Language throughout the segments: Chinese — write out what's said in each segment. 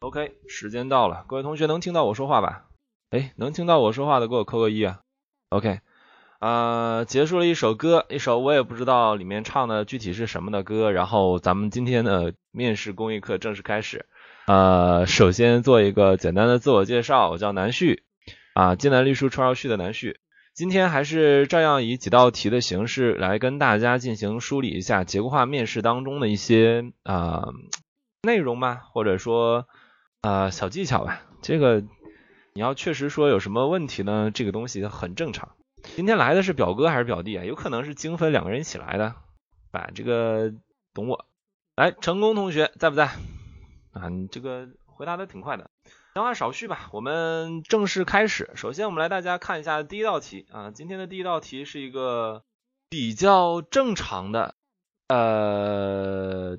OK，时间到了，各位同学能听到我说话吧？哎，能听到我说话的给我扣个一啊。OK，啊，结束了一首歌，一首我也不知道里面唱的具体是什么的歌，然后咱们今天的面试公益课正式开始。呃，首先做一个简单的自我介绍，我叫南旭，啊，金南绿树春绕旭的南旭。今天还是照样以几道题的形式来跟大家进行梳理一下结构化面试当中的一些啊内容吧，或者说。啊，小技巧吧，这个你要确实说有什么问题呢？这个东西很正常。今天来的是表哥还是表弟啊？有可能是精分两个人一起来的，把这个懂我。来，成功同学在不在？啊，你这个回答的挺快的。闲话少叙吧，我们正式开始。首先，我们来大家看一下第一道题啊。今天的第一道题是一个比较正常的，呃。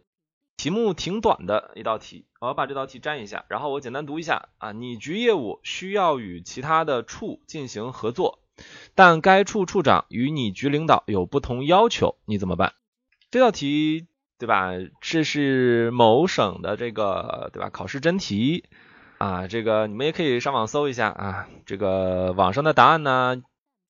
题目挺短的一道题，我要把这道题粘一下，然后我简单读一下啊。你局业务需要与其他的处进行合作，但该处处长与你局领导有不同要求，你怎么办？这道题对吧？这是某省的这个对吧？考试真题啊，这个你们也可以上网搜一下啊。这个网上的答案呢，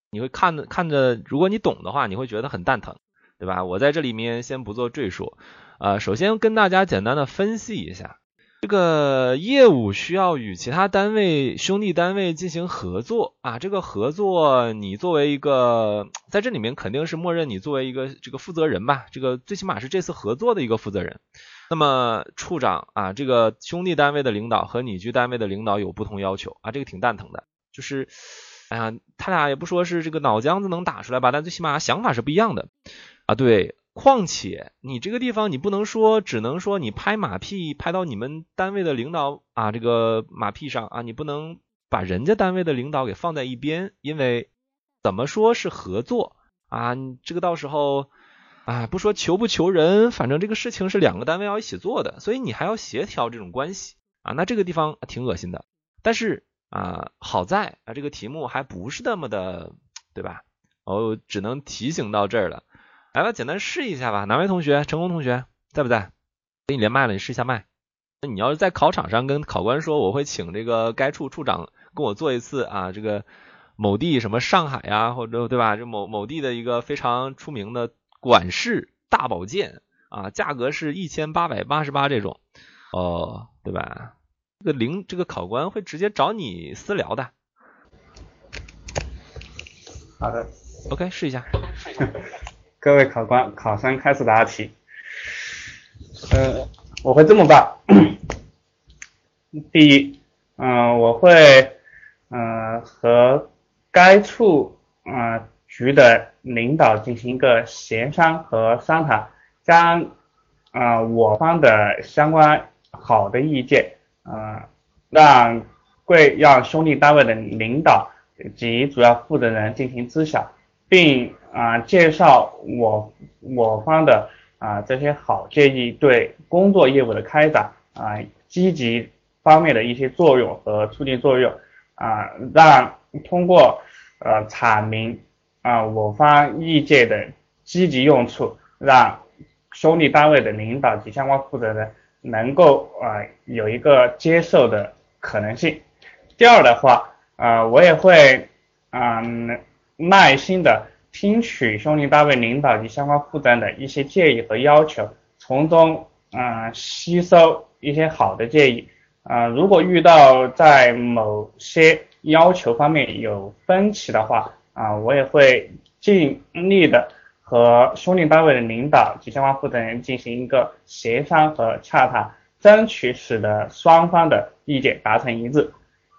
你会看着看着，如果你懂的话，你会觉得很蛋疼，对吧？我在这里面先不做赘述。啊，首先跟大家简单的分析一下，这个业务需要与其他单位、兄弟单位进行合作啊。这个合作，你作为一个在这里面肯定是默认你作为一个这个负责人吧，这个最起码是这次合作的一个负责人。那么处长啊，这个兄弟单位的领导和你局单位的领导有不同要求啊，这个挺蛋疼的，就是，哎呀，他俩也不说是这个脑浆子能打出来吧，但最起码想法是不一样的啊，对。况且你这个地方你不能说，只能说你拍马屁拍到你们单位的领导啊这个马屁上啊，你不能把人家单位的领导给放在一边，因为怎么说是合作啊？这个到时候啊不说求不求人，反正这个事情是两个单位要一起做的，所以你还要协调这种关系啊。那这个地方挺恶心的，但是啊好在啊这个题目还不是那么的对吧？哦，只能提醒到这儿了。来吧，简单试一下吧。哪位同学？成功同学在不在？给你连麦了，你试一下麦。那你要是在考场上跟考官说，我会请这个该处处长跟我做一次啊，这个某地什么上海呀，或者对吧？就某某地的一个非常出名的管事大保健啊，价格是一千八百八十八这种哦，对吧？这个零这个考官会直接找你私聊的。好的，OK，试一下。各位考官，考生开始答题。呃，我会这么办。第一，嗯，我会，嗯，和该处啊局的领导进行一个协商和商谈，将啊我方的相关好的意见，啊，让贵让兄弟单位的领导及主要负责人进行知晓。并啊介绍我我方的啊这些好建议对工作业务的开展啊积极方面的一些作用和促进作用啊让通过呃阐明啊我方意见的积极用处，让兄弟单位的领导及相关负责人能够啊有一个接受的可能性。第二的话啊我也会啊。耐心的听取兄弟单位领导及相关负责人的一些建议和要求，从中啊吸收一些好的建议啊。如果遇到在某些要求方面有分歧的话啊，我也会尽力的和兄弟单位的领导及相关负责人进行一个协商和洽谈，争取使得双方的意见达成一致。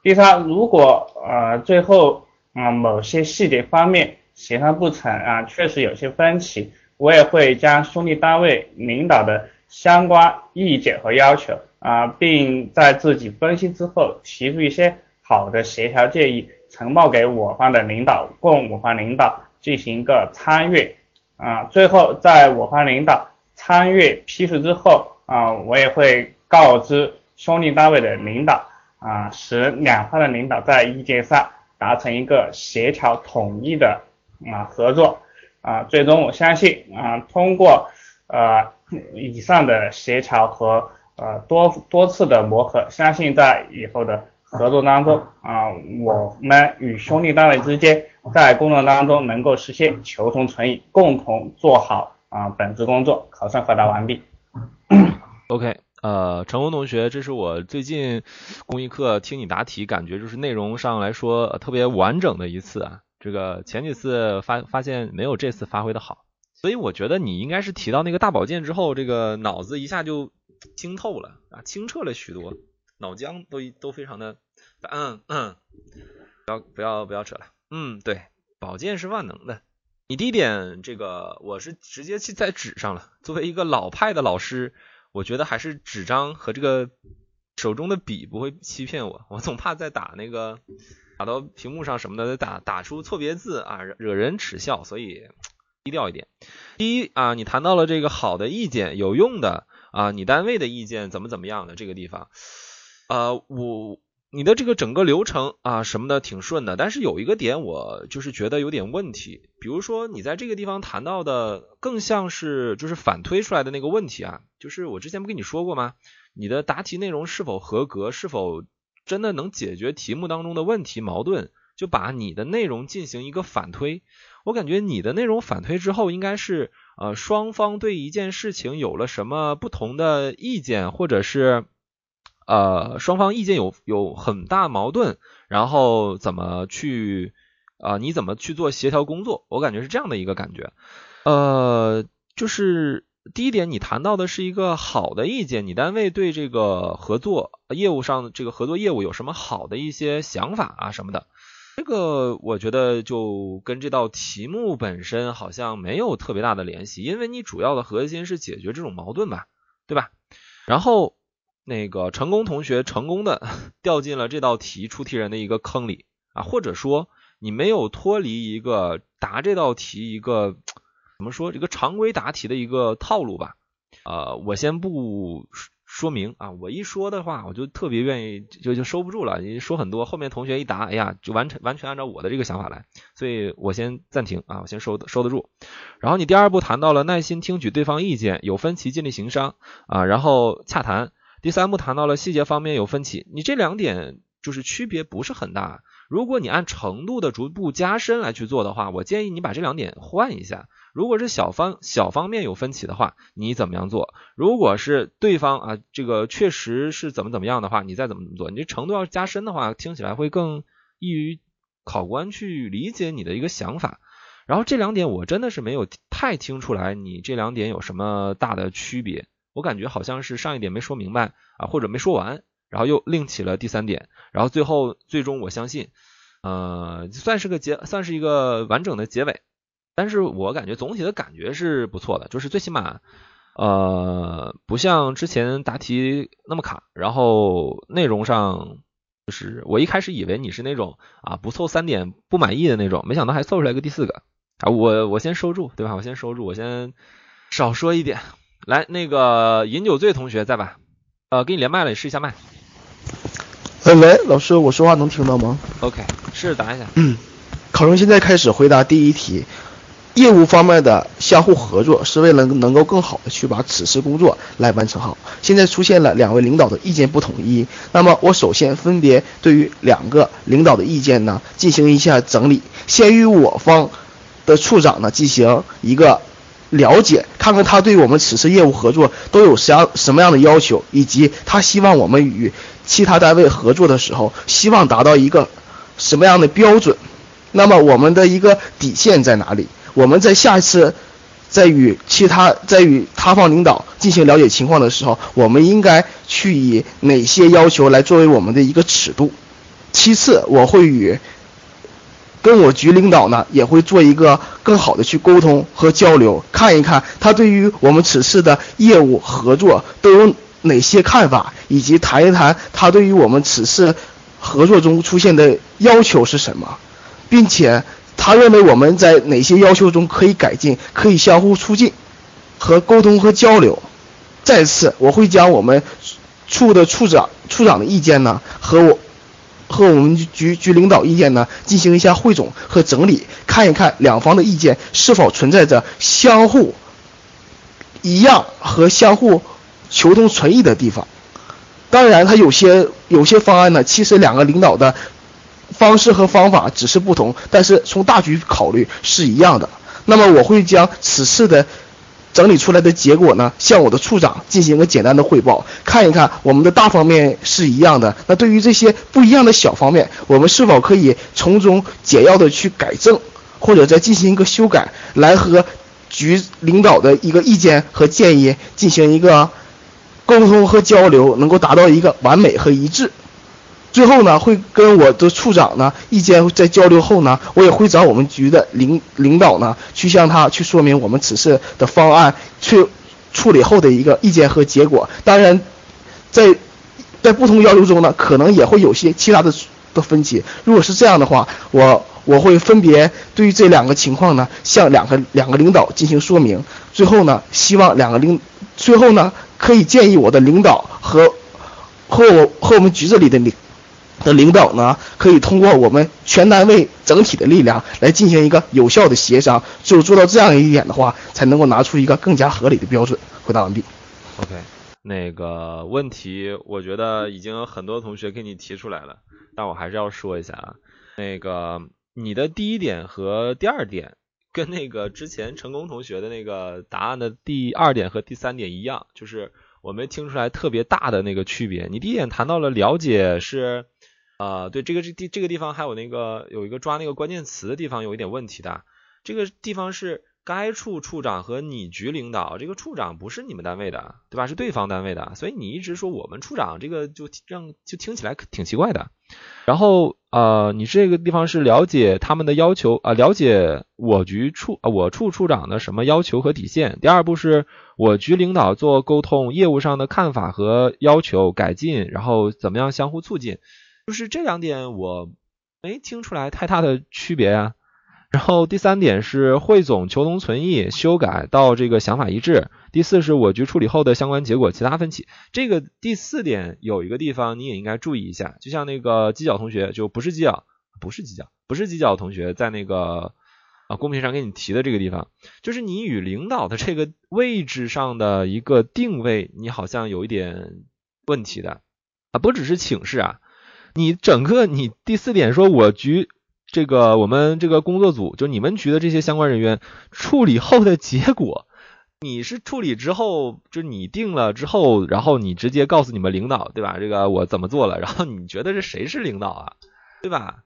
第三，如果呃最后。啊，某些细节方面协商不成啊，确实有些分歧，我也会将兄弟单位领导的相关意见和要求啊，并在自己分析之后提出一些好的协调建议，呈报给我方的领导，供我方领导进行一个参阅啊。最后，在我方领导参阅批示之后啊，我也会告知兄弟单位的领导啊，使两方的领导在意见上。达成一个协调统一的啊合作啊，最终我相信啊，通过呃以上的协调和呃多多次的磨合，相信在以后的合作当中啊，我们与兄弟单位之间在工作当中能够实现求同存异，共同做好啊本职工作，考生回答完毕。OK，呃，陈红同学，这是我最近公益课听你答题，感觉就是内容上来说特别完整的一次啊。这个前几次发发现没有这次发挥的好，所以我觉得你应该是提到那个大保健之后，这个脑子一下就清透了啊，清澈了许多，脑浆都都非常的，嗯嗯，不要不要不要扯了，嗯，对，保健是万能的。你第一点这个我是直接记在纸上了，作为一个老派的老师，我觉得还是纸张和这个手中的笔不会欺骗我，我总怕再打那个。打到屏幕上什么的，打打出错别字啊，惹人耻笑，所以低调一点。第一啊，你谈到了这个好的意见，有用的啊，你单位的意见怎么怎么样的这个地方，呃，我你的这个整个流程啊什么的挺顺的，但是有一个点我就是觉得有点问题，比如说你在这个地方谈到的更像是就是反推出来的那个问题啊，就是我之前不跟你说过吗？你的答题内容是否合格，是否？真的能解决题目当中的问题矛盾，就把你的内容进行一个反推。我感觉你的内容反推之后，应该是呃双方对一件事情有了什么不同的意见，或者是呃双方意见有有很大矛盾，然后怎么去啊你怎么去做协调工作？我感觉是这样的一个感觉，呃就是。第一点，你谈到的是一个好的意见，你单位对这个合作业务上的这个合作业务有什么好的一些想法啊什么的，这个我觉得就跟这道题目本身好像没有特别大的联系，因为你主要的核心是解决这种矛盾吧，对吧？然后那个成功同学成功的 掉进了这道题出题人的一个坑里啊，或者说你没有脱离一个答这道题一个。怎么说这个常规答题的一个套路吧？呃，我先不说明啊，我一说的话，我就特别愿意就就收不住了。你说很多，后面同学一答，哎呀，就完全完全按照我的这个想法来，所以我先暂停啊，我先收收得住。然后你第二步谈到了耐心听取对方意见，有分歧尽力行商啊，然后洽谈。第三步谈到了细节方面有分歧，你这两点就是区别不是很大。如果你按程度的逐步加深来去做的话，我建议你把这两点换一下。如果是小方小方面有分歧的话，你怎么样做？如果是对方啊，这个确实是怎么怎么样的话，你再怎么怎么做？你这程度要是加深的话，听起来会更易于考官去理解你的一个想法。然后这两点我真的是没有太听出来，你这两点有什么大的区别？我感觉好像是上一点没说明白啊，或者没说完，然后又另起了第三点，然后最后最终我相信，呃，算是个结，算是一个完整的结尾。但是我感觉总体的感觉是不错的，就是最起码，呃，不像之前答题那么卡，然后内容上就是我一开始以为你是那种啊不凑三点不满意的那种，没想到还凑出来个第四个啊，我我先收住，对吧？我先收住，我先少说一点。来，那个饮酒醉同学在吧？呃，给你连麦了，你试一下麦。喂喂，老师，我说话能听到吗？OK，试着答一下。嗯，考生现在开始回答第一题。业务方面的相互合作是为了能够更好的去把此次工作来完成好。现在出现了两位领导的意见不统一，那么我首先分别对于两个领导的意见呢进行一下整理，先与我方的处长呢进行一个了解，看看他对我们此次业务合作都有什什么样的要求，以及他希望我们与其他单位合作的时候，希望达到一个什么样的标准。那么我们的一个底线在哪里？我们在下一次在与其他在与他方领导进行了解情况的时候，我们应该去以哪些要求来作为我们的一个尺度？其次，我会与跟我局领导呢，也会做一个更好的去沟通和交流，看一看他对于我们此次的业务合作都有哪些看法，以及谈一谈他对于我们此次合作中出现的要求是什么，并且。他认为我们在哪些要求中可以改进，可以相互促进和沟通和交流。再次，我会将我们处的处长处长的意见呢，和我和我们局局领导意见呢进行一下汇总和整理，看一看两方的意见是否存在着相互一样和相互求同存异的地方。当然，他有些有些方案呢，其实两个领导的方式和方法只是不同，但是从大局考虑是一样的。那么我会将此次的整理出来的结果呢，向我的处长进行一个简单的汇报，看一看我们的大方面是一样的。那对于这些不一样的小方面，我们是否可以从中简要的去改正，或者再进行一个修改，来和局领导的一个意见和建议进行一个沟通和交流，能够达到一个完美和一致。最后呢，会跟我的处长呢意见在交流后呢，我也会找我们局的领领导呢去向他去说明我们此次的方案去处理后的一个意见和结果。当然，在在不同要求中呢，可能也会有些其他的的分歧。如果是这样的话，我我会分别对于这两个情况呢，向两个两个领导进行说明。最后呢，希望两个领最后呢可以建议我的领导和和我和我们局子里的领。的领导呢，可以通过我们全单位整体的力量来进行一个有效的协商，只有做到这样一点的话，才能够拿出一个更加合理的标准。回答完毕。OK，那个问题我觉得已经有很多同学给你提出来了，但我还是要说一下啊，那个你的第一点和第二点跟那个之前成功同学的那个答案的第二点和第三点一样，就是我没听出来特别大的那个区别。你第一点谈到了了解是。呃，对这个这地这个地方还有那个有一个抓那个关键词的地方有一点问题的，这个地方是该处处长和你局领导，这个处长不是你们单位的，对吧？是对方单位的，所以你一直说我们处长这个就让就听起来挺奇怪的。然后呃，你这个地方是了解他们的要求啊、了解我局处啊、我处处长的什么要求和底线。第二步是我局领导做沟通，业务上的看法和要求改进，然后怎么样相互促进。就是这两点我没听出来太大的区别啊。然后第三点是汇总求同存异，修改到这个想法一致。第四是我局处理后的相关结果，其他分歧。这个第四点有一个地方你也应该注意一下，就像那个犄角同学，就不是犄角，不是犄角，不是犄角同学在那个啊公屏上给你提的这个地方，就是你与领导的这个位置上的一个定位，你好像有一点问题的啊，不只是请示啊。你整个你第四点说，我局这个我们这个工作组，就你们局的这些相关人员处理后的结果，你是处理之后，就你定了之后，然后你直接告诉你们领导，对吧？这个我怎么做了，然后你觉得这谁是领导啊，对吧？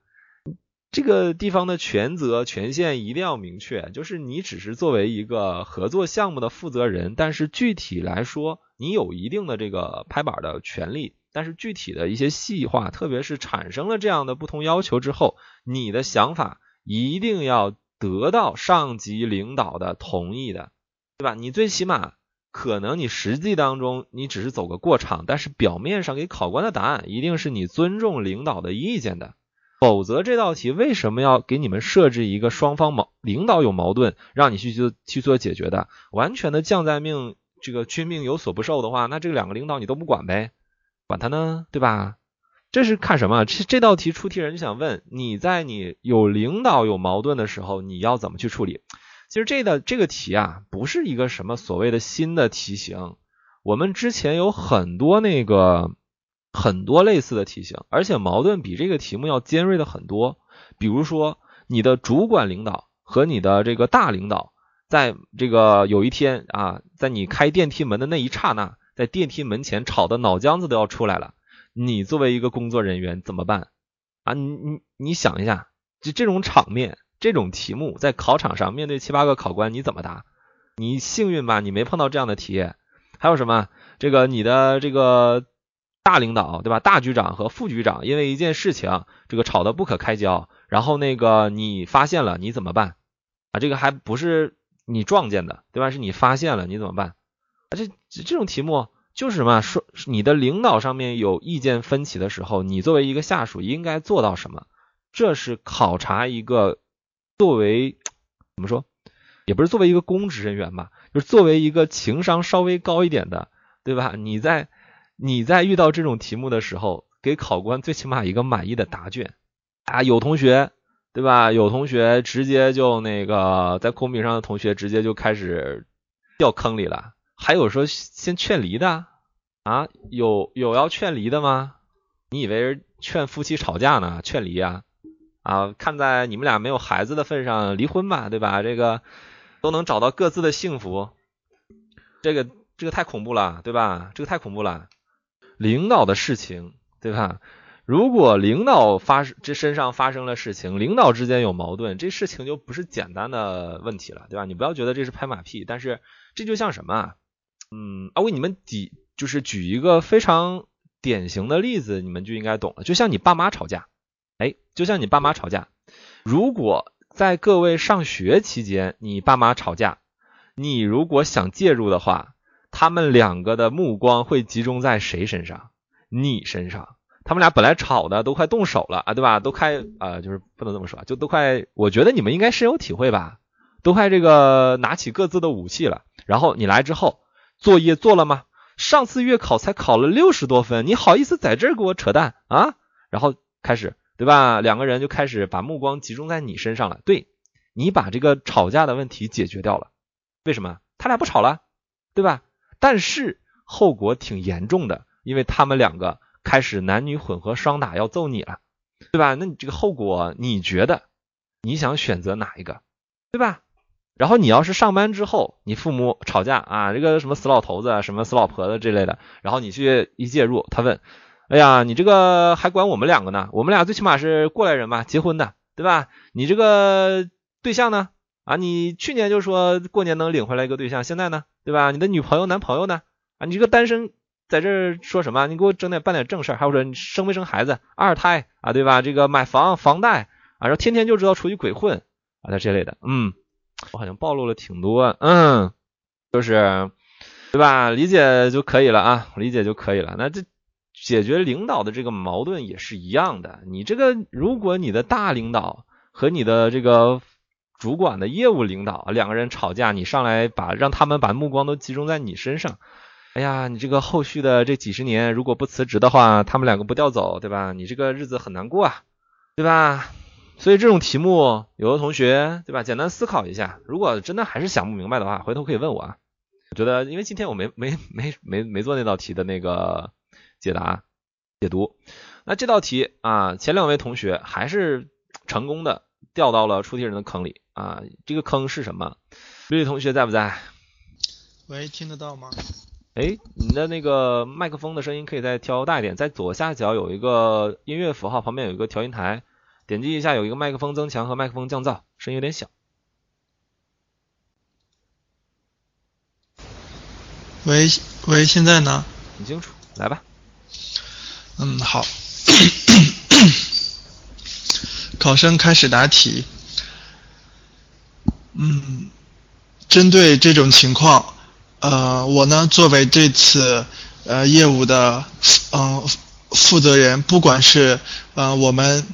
这个地方的权责权限一定要明确，就是你只是作为一个合作项目的负责人，但是具体来说，你有一定的这个拍板的权利。但是具体的一些细化，特别是产生了这样的不同要求之后，你的想法一定要得到上级领导的同意的，对吧？你最起码可能你实际当中你只是走个过场，但是表面上给考官的答案一定是你尊重领导的意见的，否则这道题为什么要给你们设置一个双方矛领导有矛盾，让你去做去做解决的？完全的将在命，这个君命有所不受的话，那这两个领导你都不管呗？管他呢，对吧？这是看什么？这这道题出题人就想问你在你有领导有矛盾的时候，你要怎么去处理？其实这道这个题啊，不是一个什么所谓的新的题型，我们之前有很多那个很多类似的题型，而且矛盾比这个题目要尖锐的很多。比如说，你的主管领导和你的这个大领导，在这个有一天啊，在你开电梯门的那一刹那。在电梯门前吵的脑浆子都要出来了，你作为一个工作人员怎么办啊？你你你想一下，就这种场面，这种题目在考场上面对七八个考官，你怎么答？你幸运吧，你没碰到这样的题。还有什么？这个你的这个大领导对吧？大局长和副局长因为一件事情，这个吵得不可开交，然后那个你发现了，你怎么办啊？这个还不是你撞见的对吧？是你发现了，你怎么办？啊，这这种题目就是什么？说你的领导上面有意见分歧的时候，你作为一个下属应该做到什么？这是考察一个作为怎么说，也不是作为一个公职人员吧，就是作为一个情商稍微高一点的，对吧？你在你在遇到这种题目的时候，给考官最起码一个满意的答卷啊。有同学对吧？有同学直接就那个在公屏上的同学直接就开始掉坑里了。还有说先劝离的，啊，有有要劝离的吗？你以为是劝夫妻吵架呢？劝离啊？啊，看在你们俩没有孩子的份上，离婚吧，对吧？这个都能找到各自的幸福，这个这个太恐怖了，对吧？这个太恐怖了。领导的事情，对吧？如果领导发生这身上发生了事情，领导之间有矛盾，这事情就不是简单的问题了，对吧？你不要觉得这是拍马屁，但是这就像什么啊？嗯，我给你们举，就是举一个非常典型的例子，你们就应该懂了。就像你爸妈吵架，哎，就像你爸妈吵架，如果在各位上学期间，你爸妈吵架，你如果想介入的话，他们两个的目光会集中在谁身上？你身上。他们俩本来吵的都快动手了啊，对吧？都快啊，就是不能这么说，就都快。我觉得你们应该深有体会吧？都快这个拿起各自的武器了。然后你来之后，作业做了吗？上次月考才考了六十多分，你好意思在这儿给我扯淡啊？然后开始，对吧？两个人就开始把目光集中在你身上了。对你把这个吵架的问题解决掉了，为什么？他俩不吵了，对吧？但是后果挺严重的，因为他们两个。开始男女混合双打要揍你了，对吧？那你这个后果你觉得你想选择哪一个，对吧？然后你要是上班之后，你父母吵架啊，这个什么死老头子啊、什么死老婆子这类的，然后你去一介入，他问，哎呀，你这个还管我们两个呢？我们俩最起码是过来人吧，结婚的，对吧？你这个对象呢？啊，你去年就说过年能领回来一个对象，现在呢，对吧？你的女朋友、男朋友呢？啊，你这个单身。在这说什么？你给我整点办点正事儿，还有说你生没生孩子，二胎啊，对吧？这个买房房贷啊，然后天天就知道出去鬼混啊，这类的，嗯，我好像暴露了挺多，嗯，就是对吧？理解就可以了啊，理解就可以了。那这解决领导的这个矛盾也是一样的。你这个如果你的大领导和你的这个主管的业务领导两个人吵架，你上来把让他们把目光都集中在你身上。哎呀，你这个后续的这几十年，如果不辞职的话，他们两个不调走，对吧？你这个日子很难过啊，对吧？所以这种题目，有的同学，对吧？简单思考一下，如果真的还是想不明白的话，回头可以问我啊。我觉得，因为今天我没没没没没做那道题的那个解答解读，那这道题啊，前两位同学还是成功的掉到了出题人的坑里啊。这个坑是什么？绿绿同学在不在？喂，听得到吗？哎，你的那个麦克风的声音可以再调大一点，在左下角有一个音乐符号，旁边有一个调音台，点击一下有一个麦克风增强和麦克风降噪，声音有点小。喂喂，现在呢？很清楚，来吧。嗯，好。考生开始答题。嗯，针对这种情况。呃，我呢，作为这次呃业务的嗯负责人，不管是呃我们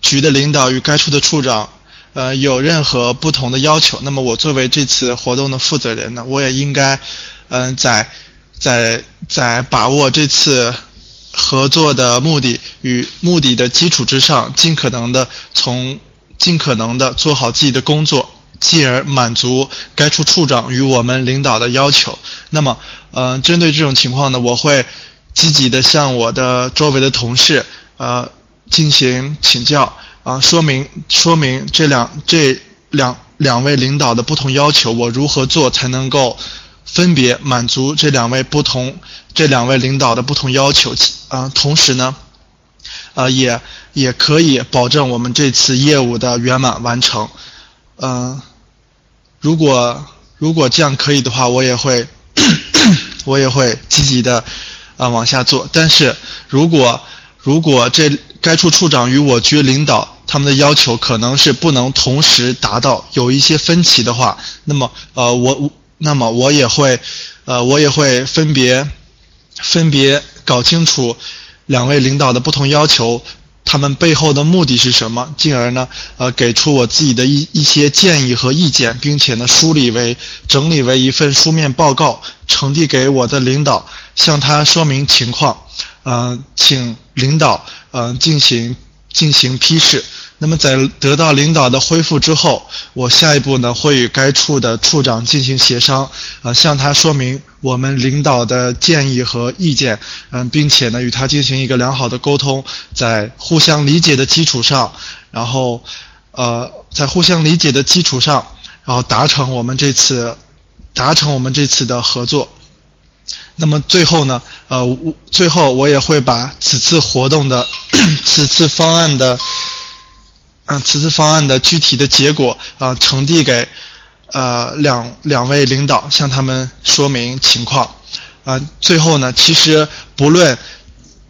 局的领导与该处的处长呃有任何不同的要求，那么我作为这次活动的负责人呢，我也应该嗯在在在把握这次合作的目的与目的的基础之上，尽可能的从尽可能的做好自己的工作。继而满足该处处长与我们领导的要求。那么，嗯，针对这种情况呢，我会积极的向我的周围的同事，呃，进行请教，啊，说明说明这两这两两位领导的不同要求，我如何做才能够分别满足这两位不同这两位领导的不同要求？啊，同时呢，呃，也也可以保证我们这次业务的圆满完成。嗯，如果如果这样可以的话，我也会 我也会积极的啊往下做。但是如果如果这该处处长与我局领导他们的要求可能是不能同时达到，有一些分歧的话，那么呃我那么我也会呃我也会分别分别搞清楚两位领导的不同要求。他们背后的目的是什么？进而呢，呃，给出我自己的一一些建议和意见，并且呢，梳理为整理为一份书面报告，呈递给我的领导，向他说明情况，呃，请领导呃进行进行批示。那么在得到领导的恢复之后，我下一步呢会与该处的处长进行协商，呃，向他说明我们领导的建议和意见，嗯，并且呢与他进行一个良好的沟通，在互相理解的基础上，然后，呃，在互相理解的基础上，然后达成我们这次，达成我们这次的合作。那么最后呢，呃，最后我也会把此次活动的此次方案的。嗯，此次方案的具体的结果啊，呈递给呃两两位领导，向他们说明情况。啊，最后呢，其实不论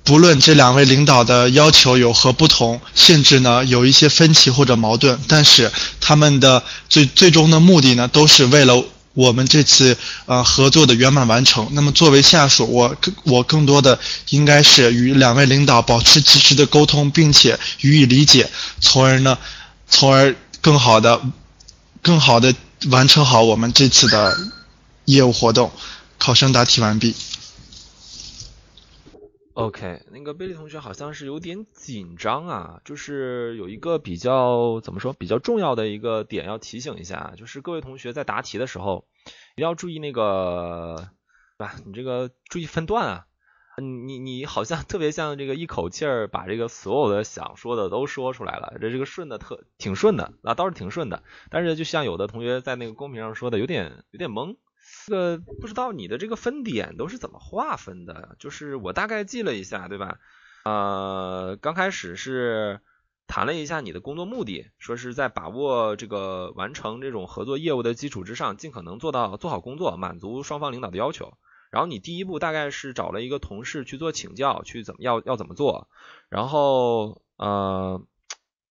不论这两位领导的要求有何不同，甚至呢有一些分歧或者矛盾，但是他们的最最终的目的呢，都是为了。我们这次呃合作的圆满完成。那么作为下属，我更我更多的应该是与两位领导保持及时的沟通，并且予以理解，从而呢，从而更好的更好的完成好我们这次的业务活动。考生答题完毕。OK，那个贝利同学好像是有点紧张啊，就是有一个比较怎么说比较重要的一个点要提醒一下，就是各位同学在答题的时候一定要注意那个，对吧？你这个注意分段啊，你你好像 特别像这个一口气儿把这个所有的想说的都说出来了，这这个顺的特挺顺的啊，倒是挺顺的，但是就像有的同学在那个公屏上说的，有点有点懵。这个不知道你的这个分点都是怎么划分的？就是我大概记了一下，对吧？呃，刚开始是谈了一下你的工作目的，说是在把握这个完成这种合作业务的基础之上，尽可能做到做好工作，满足双方领导的要求。然后你第一步大概是找了一个同事去做请教，去怎么要要怎么做。然后呃，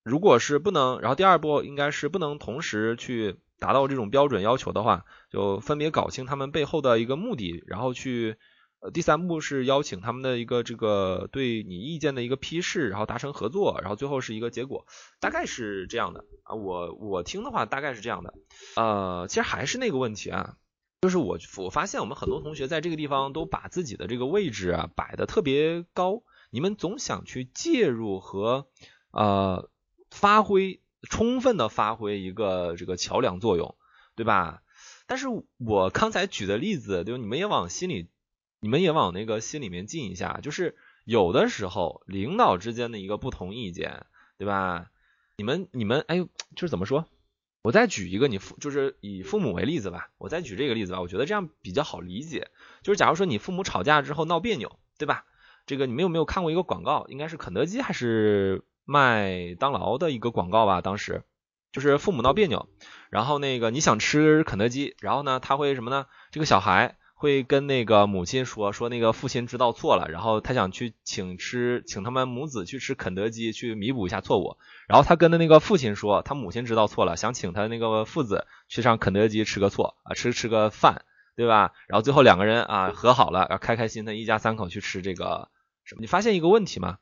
如果是不能，然后第二步应该是不能同时去。达到这种标准要求的话，就分别搞清他们背后的一个目的，然后去呃第三步是邀请他们的一个这个对你意见的一个批示，然后达成合作，然后最后是一个结果，大概是这样的啊。我我听的话大概是这样的，呃，其实还是那个问题啊，就是我我发现我们很多同学在这个地方都把自己的这个位置啊摆的特别高，你们总想去介入和呃发挥。充分的发挥一个这个桥梁作用，对吧？但是我刚才举的例子，就你们也往心里，你们也往那个心里面进一下，就是有的时候领导之间的一个不同意见，对吧？你们你们哎，就是怎么说？我再举一个你父，就是以父母为例子吧。我再举这个例子吧，我觉得这样比较好理解。就是假如说你父母吵架之后闹别扭，对吧？这个你们有没有看过一个广告？应该是肯德基还是？麦当劳的一个广告吧，当时就是父母闹别扭，然后那个你想吃肯德基，然后呢他会什么呢？这个小孩会跟那个母亲说，说那个父亲知道错了，然后他想去请吃，请他们母子去吃肯德基，去弥补一下错误。然后他跟的那个父亲说，他母亲知道错了，想请他那个父子去上肯德基吃个错啊，吃吃个饭，对吧？然后最后两个人啊和好了，然后开开心的一家三口去吃这个什么？你发现一个问题吗？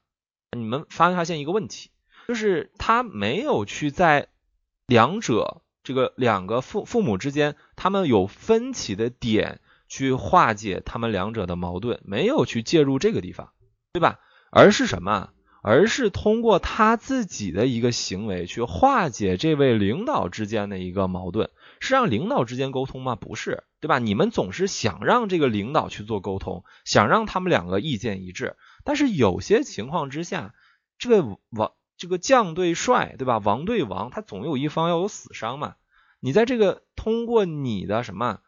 你们发没发现一个问题，就是他没有去在两者这个两个父父母之间，他们有分歧的点去化解他们两者的矛盾，没有去介入这个地方，对吧？而是什么？而是通过他自己的一个行为去化解这位领导之间的一个矛盾，是让领导之间沟通吗？不是，对吧？你们总是想让这个领导去做沟通，想让他们两个意见一致。但是有些情况之下，这个王这个将对帅，对吧？王对王，他总有一方要有死伤嘛。你在这个通过你的什么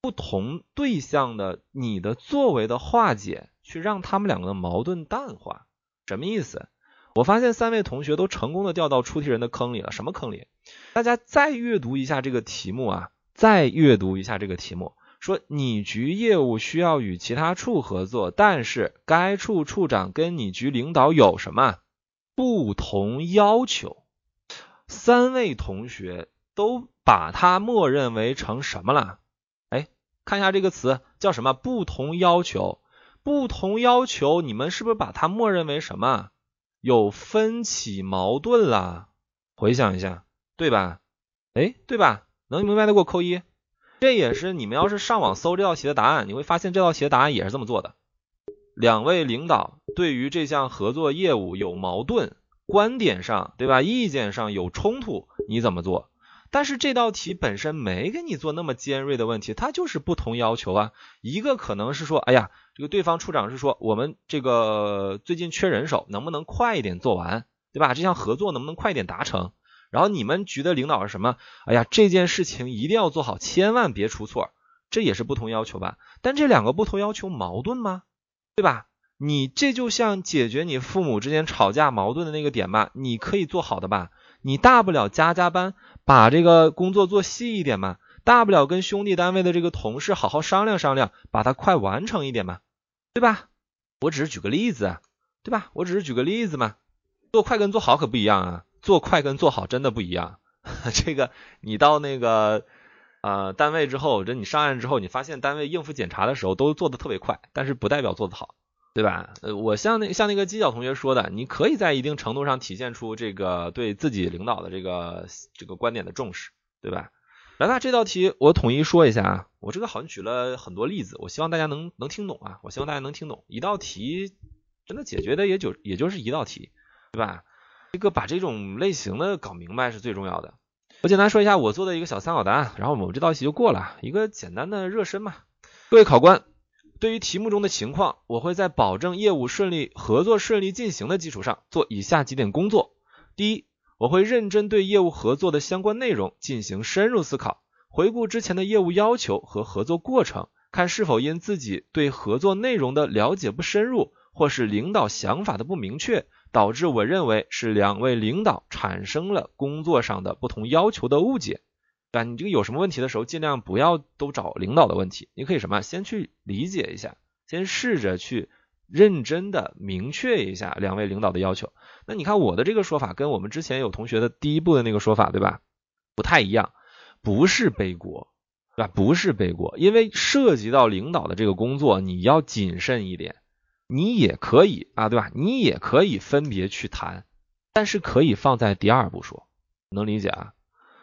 不同对象的你的作为的化解，去让他们两个的矛盾淡化，什么意思？我发现三位同学都成功的掉到出题人的坑里了。什么坑里？大家再阅读一下这个题目啊，再阅读一下这个题目。说你局业务需要与其他处合作，但是该处处长跟你局领导有什么不同要求？三位同学都把它默认为成什么了？哎，看一下这个词叫什么？不同要求，不同要求，你们是不是把它默认为什么？有分歧矛盾了？回想一下，对吧？哎，对吧？能明白的给我扣一。这也是你们要是上网搜这道题的答案，你会发现这道题的答案也是这么做的。两位领导对于这项合作业务有矛盾，观点上，对吧？意见上有冲突，你怎么做？但是这道题本身没给你做那么尖锐的问题，它就是不同要求啊。一个可能是说，哎呀，这个对方处长是说，我们这个最近缺人手，能不能快一点做完，对吧？这项合作能不能快一点达成？然后你们局的领导是什么？哎呀，这件事情一定要做好，千万别出错，这也是不同要求吧？但这两个不同要求矛盾吗？对吧？你这就像解决你父母之间吵架矛盾的那个点吧，你可以做好的吧？你大不了加加班，把这个工作做细一点嘛，大不了跟兄弟单位的这个同事好好商量商量，把它快完成一点嘛，对吧？我只是举个例子啊，对吧？我只是举个例子嘛，做快跟做好可不一样啊，做快跟做好真的不一样。这个你到那个呃单位之后，这你上岸之后，你发现单位应付检查的时候都做的特别快，但是不代表做得好。对吧？呃，我像那像那个犄角同学说的，你可以在一定程度上体现出这个对自己领导的这个这个观点的重视，对吧？来，那这道题我统一说一下啊，我这个好像举了很多例子，我希望大家能能听懂啊，我希望大家能听懂。一道题真的解决的也就也就是一道题，对吧？这个把这种类型的搞明白是最重要的。我简单说一下我做的一个小参考答案，然后我们这道题就过了，一个简单的热身嘛。各位考官。对于题目中的情况，我会在保证业务顺利、合作顺利进行的基础上，做以下几点工作。第一，我会认真对业务合作的相关内容进行深入思考，回顾之前的业务要求和合作过程，看是否因自己对合作内容的了解不深入，或是领导想法的不明确，导致我认为是两位领导产生了工作上的不同要求的误解。对吧？你这个有什么问题的时候，尽量不要都找领导的问题，你可以什么？先去理解一下，先试着去认真的明确一下两位领导的要求。那你看我的这个说法跟我们之前有同学的第一步的那个说法，对吧？不太一样，不是背锅，对吧？不是背锅，因为涉及到领导的这个工作，你要谨慎一点。你也可以啊，对吧？你也可以分别去谈，但是可以放在第二步说，能理解啊？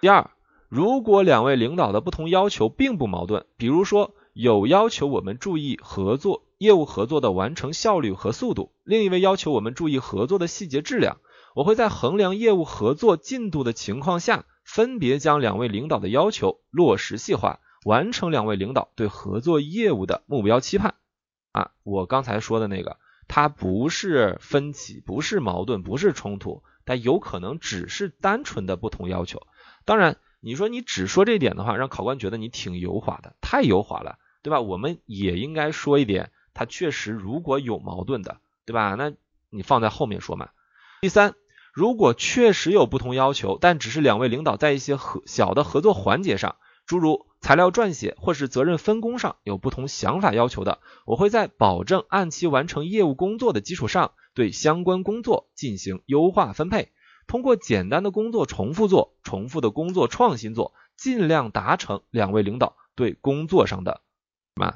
第二。如果两位领导的不同要求并不矛盾，比如说有要求我们注意合作业务合作的完成效率和速度，另一位要求我们注意合作的细节质量，我会在衡量业务合作进度的情况下，分别将两位领导的要求落实细化，完成两位领导对合作业务的目标期盼。啊，我刚才说的那个，它不是分歧，不是矛盾，不是冲突，但有可能只是单纯的不同要求。当然。你说你只说这点的话，让考官觉得你挺油滑的，太油滑了，对吧？我们也应该说一点，它确实如果有矛盾的，对吧？那你放在后面说嘛。第三，如果确实有不同要求，但只是两位领导在一些合小的合作环节上，诸如材料撰写或是责任分工上有不同想法要求的，我会在保证按期完成业务工作的基础上，对相关工作进行优化分配。通过简单的工作重复做，重复的工作创新做，尽量达成两位领导对工作上的什么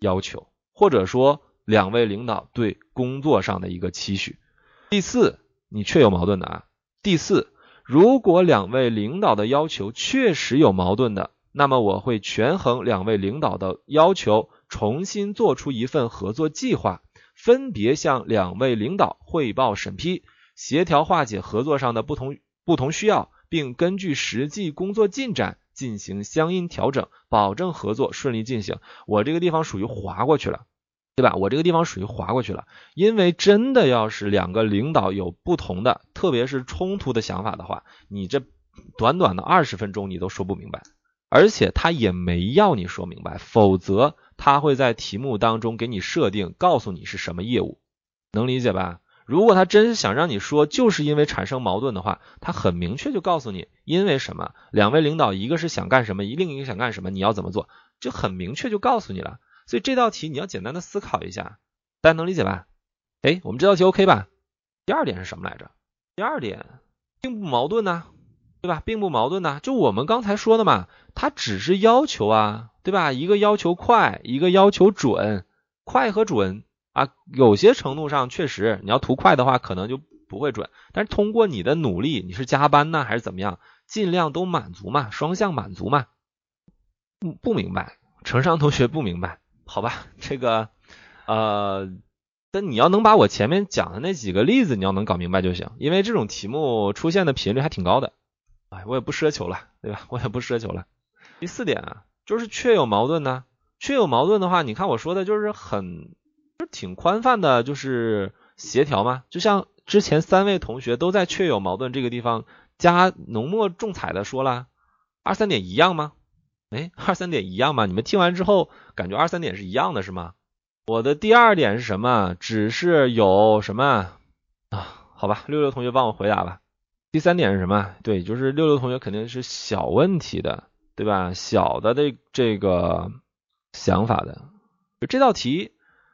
要求，或者说两位领导对工作上的一个期许。第四，你确有矛盾的啊。第四，如果两位领导的要求确实有矛盾的，那么我会权衡两位领导的要求，重新做出一份合作计划，分别向两位领导汇报审批。协调化解合作上的不同不同需要，并根据实际工作进展进行相应调整，保证合作顺利进行。我这个地方属于划过去了，对吧？我这个地方属于划过去了，因为真的要是两个领导有不同的，特别是冲突的想法的话，你这短短的二十分钟你都说不明白，而且他也没要你说明白，否则他会在题目当中给你设定，告诉你是什么业务，能理解吧？如果他真是想让你说，就是因为产生矛盾的话，他很明确就告诉你，因为什么？两位领导一个是想干什么，另一个想干什么，你要怎么做，就很明确就告诉你了。所以这道题你要简单的思考一下，大家能理解吧？哎，我们这道题 OK 吧？第二点是什么来着？第二点并不矛盾呐，对吧？并不矛盾呐，就我们刚才说的嘛，他只是要求啊，对吧？一个要求快，一个要求准，快和准。啊，有些程度上确实，你要图快的话，可能就不会准。但是通过你的努力，你是加班呢还是怎么样，尽量都满足嘛，双向满足嘛。不不明白，程尚同学不明白，好吧，这个呃，但你要能把我前面讲的那几个例子，你要能搞明白就行，因为这种题目出现的频率还挺高的。哎，我也不奢求了，对吧？我也不奢求了。第四点啊，就是确有矛盾呢。确有矛盾的话，你看我说的就是很，就挺宽泛的，就是协调嘛。就像之前三位同学都在确有矛盾这个地方加浓墨重彩的说了，二三点一样吗？哎，二三点一样吗？你们听完之后感觉二三点是一样的是吗？我的第二点是什么？只是有什么啊？好吧，六六同学帮我回答吧。第三点是什么？对，就是六六同学肯定是小问题的，对吧？小的这这个想法的，就这道题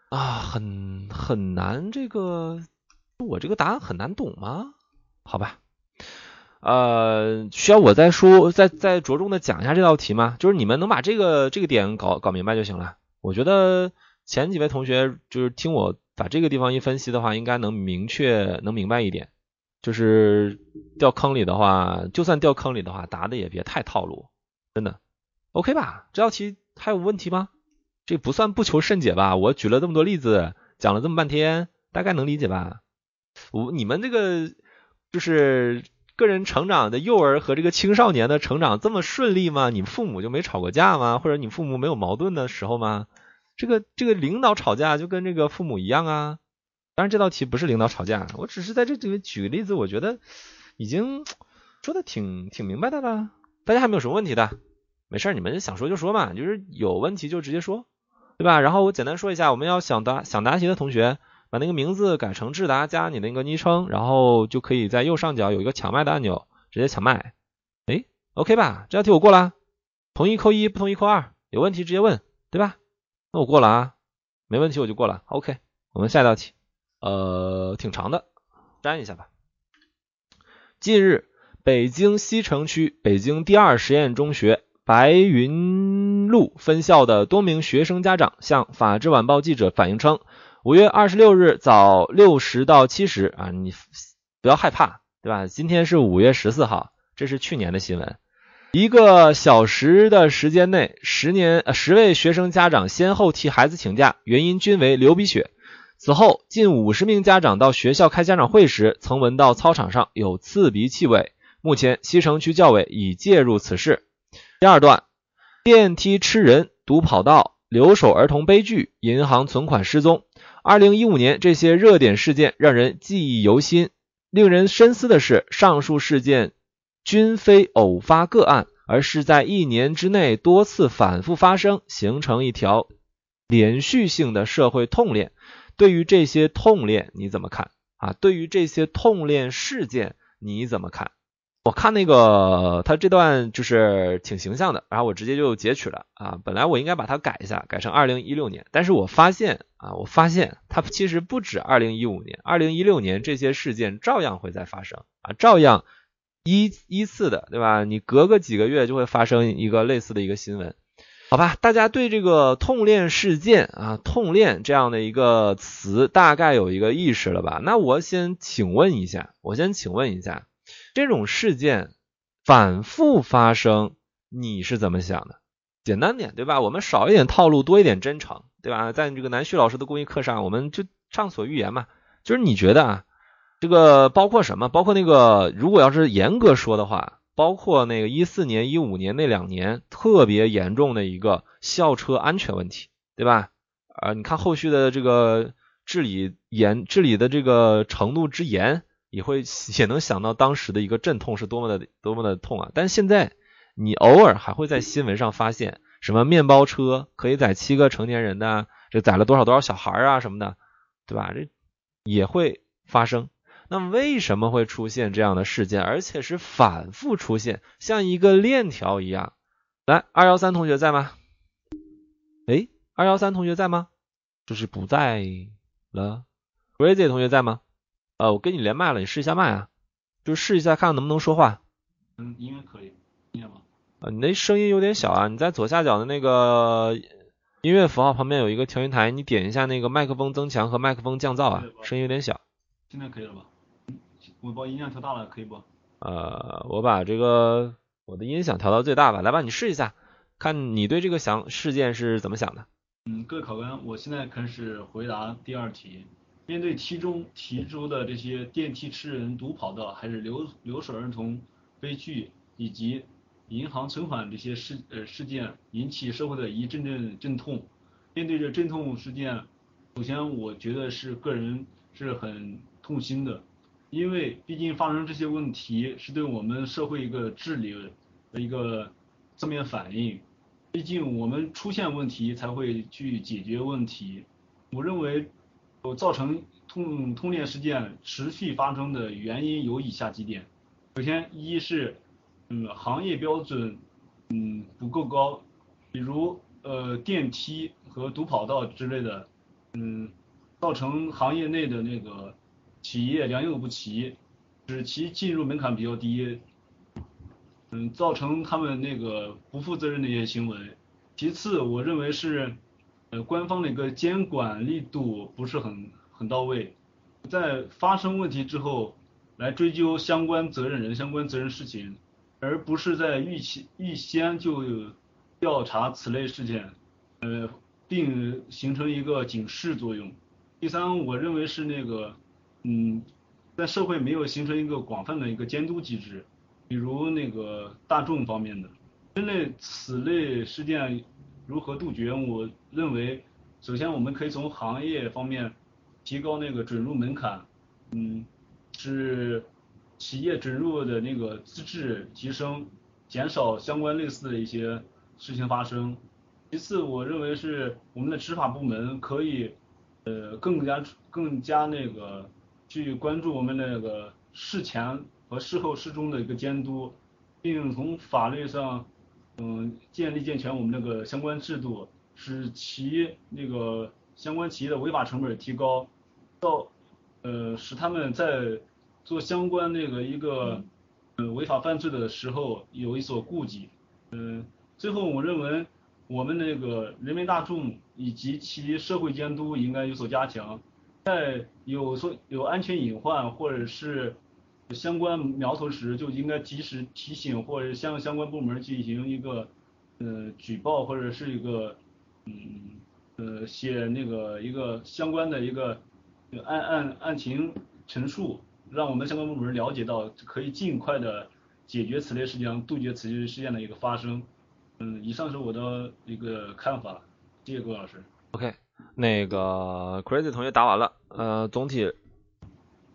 啊，很很难。这个我这个答案很难懂吗？好吧，呃，需要我再说再再着重的讲一下这道题吗？就是你们能把这个这个点搞搞明白就行了。我觉得前几位同学就是听我把这个地方一分析的话，应该能明确能明白一点。就是掉坑里的话，就算掉坑里的话，答的也别太套路，真的，OK 吧？这道题还有问题吗？这不算不求甚解吧？我举了这么多例子，讲了这么半天，大概能理解吧？我你们这个就是个人成长的幼儿和这个青少年的成长这么顺利吗？你父母就没吵过架吗？或者你父母没有矛盾的时候吗？这个这个领导吵架就跟这个父母一样啊。当然这道题不是领导吵架，我只是在这里面举个例子，我觉得已经说的挺挺明白的了。大家还没有什么问题的？没事，你们想说就说嘛，就是有问题就直接说，对吧？然后我简单说一下，我们要想答想答题的同学，把那个名字改成智达加你那个昵称，然后就可以在右上角有一个抢麦的按钮，直接抢麦。哎，OK 吧？这道题我过了，同意扣一，不同意扣二，有问题直接问，对吧？那我过了啊，没问题我就过了。OK，我们下一道题。呃，挺长的，粘一下吧。近日，北京西城区北京第二实验中学白云路分校的多名学生家长向《法制晚报》记者反映称，五月二十六日早六时到七时啊，你不要害怕，对吧？今天是五月十四号，这是去年的新闻。一个小时的时间内，十年呃十位学生家长先后替孩子请假，原因均为流鼻血。此后，近五十名家长到学校开家长会时，曾闻到操场上有刺鼻气味。目前，西城区教委已介入此事。第二段，电梯吃人、堵跑道、留守儿童悲剧、银行存款失踪。二零一五年，这些热点事件让人记忆犹新。令人深思的是，上述事件均非偶发个案，而是在一年之内多次反复发生，形成一条连续性的社会痛链。对于这些痛链你怎么看啊？对于这些痛链事件你怎么看？我看那个他这段就是挺形象的，然后我直接就截取了啊。本来我应该把它改一下，改成二零一六年，但是我发现啊，我发现它其实不止二零一五年，二零一六年这些事件照样会再发生啊，照样依依次的，对吧？你隔个几个月就会发生一个类似的一个新闻。好吧，大家对这个痛恋事件啊，痛恋这样的一个词大概有一个意识了吧？那我先请问一下，我先请问一下，这种事件反复发生，你是怎么想的？简单点，对吧？我们少一点套路，多一点真诚，对吧？在这个南旭老师的公益课上，我们就畅所欲言嘛。就是你觉得啊，这个包括什么？包括那个，如果要是严格说的话。包括那个一四年、一五年那两年特别严重的一个校车安全问题，对吧？啊，你看后续的这个治理严，治理的这个程度之严，也会也能想到当时的一个阵痛是多么的多么的痛啊！但现在你偶尔还会在新闻上发现什么面包车可以载七个成年人的，这载了多少多少小孩啊什么的，对吧？这也会发生。那为什么会出现这样的事件，而且是反复出现，像一个链条一样？来，二幺三同学在吗？哎，二幺三同学在吗？就是不在了。Crazy 同学在吗？呃，我跟你连麦了，你试一下麦啊，就试一下看看能不能说话。嗯，应该可以，听见吗？啊，你那声音有点小啊，你在左下角的那个音乐符号旁边有一个调音台，你点一下那个麦克风增强和麦克风降噪啊，声音有点小。现在可以了吧？我把音量调大了，可以不？呃，我把这个我的音响调到最大吧。来吧，你试一下，看你对这个想事件是怎么想的。嗯，各位考官，我现在开始回答第二题。面对题中提出的这些电梯吃人、毒跑道，还是留留守儿童悲剧，以及银行存款这些事呃事件引起社会的一阵阵阵痛。面对这阵痛事件，首先我觉得是个人是很痛心的，因为毕竟发生这些问题是对我们社会一个治理的一个正面反应。毕竟我们出现问题才会去解决问题。我认为，造成通通电事件持续发生的原因有以下几点。首先，一是嗯行业标准嗯不够高，比如呃电梯和独跑道之类的，嗯造成行业内的那个企业良莠不齐，使其进入门槛比较低。嗯，造成他们那个不负责任的一些行为。其次，我认为是，呃，官方的一个监管力度不是很很到位，在发生问题之后来追究相关责任人、相关责任事情，而不是在预期预先就调查此类事件，呃，并形成一个警示作用。第三，我认为是那个，嗯，在社会没有形成一个广泛的一个监督机制。比如那个大众方面的，针对此类事件如何杜绝？我认为，首先我们可以从行业方面提高那个准入门槛，嗯，使企业准入的那个资质提升，减少相关类似的一些事情发生。其次，我认为是我们的执法部门可以，呃，更加更加那个去关注我们那个事前。和事后事中的一个监督，并从法律上，嗯，建立健全我们那个相关制度，使其那个相关企业的违法成本提高，到，呃，使他们在做相关那个一个，呃，违法犯罪的时候有一所顾忌。嗯，最后我认为我们那个人民大众以及其社会监督应该有所加强，在有说有安全隐患或者是。相关苗头时就应该及时提醒或者向相关部门进行一个呃举报或者是一个嗯呃写那个一个相关的一个案案案情陈述，让我们相关部门了解到，可以尽快的解决此类事件，杜绝此类事件的一个发生。嗯，以上是我的一个看法，谢谢郭老师。OK，那个 Crazy 同学答完了，呃，总体。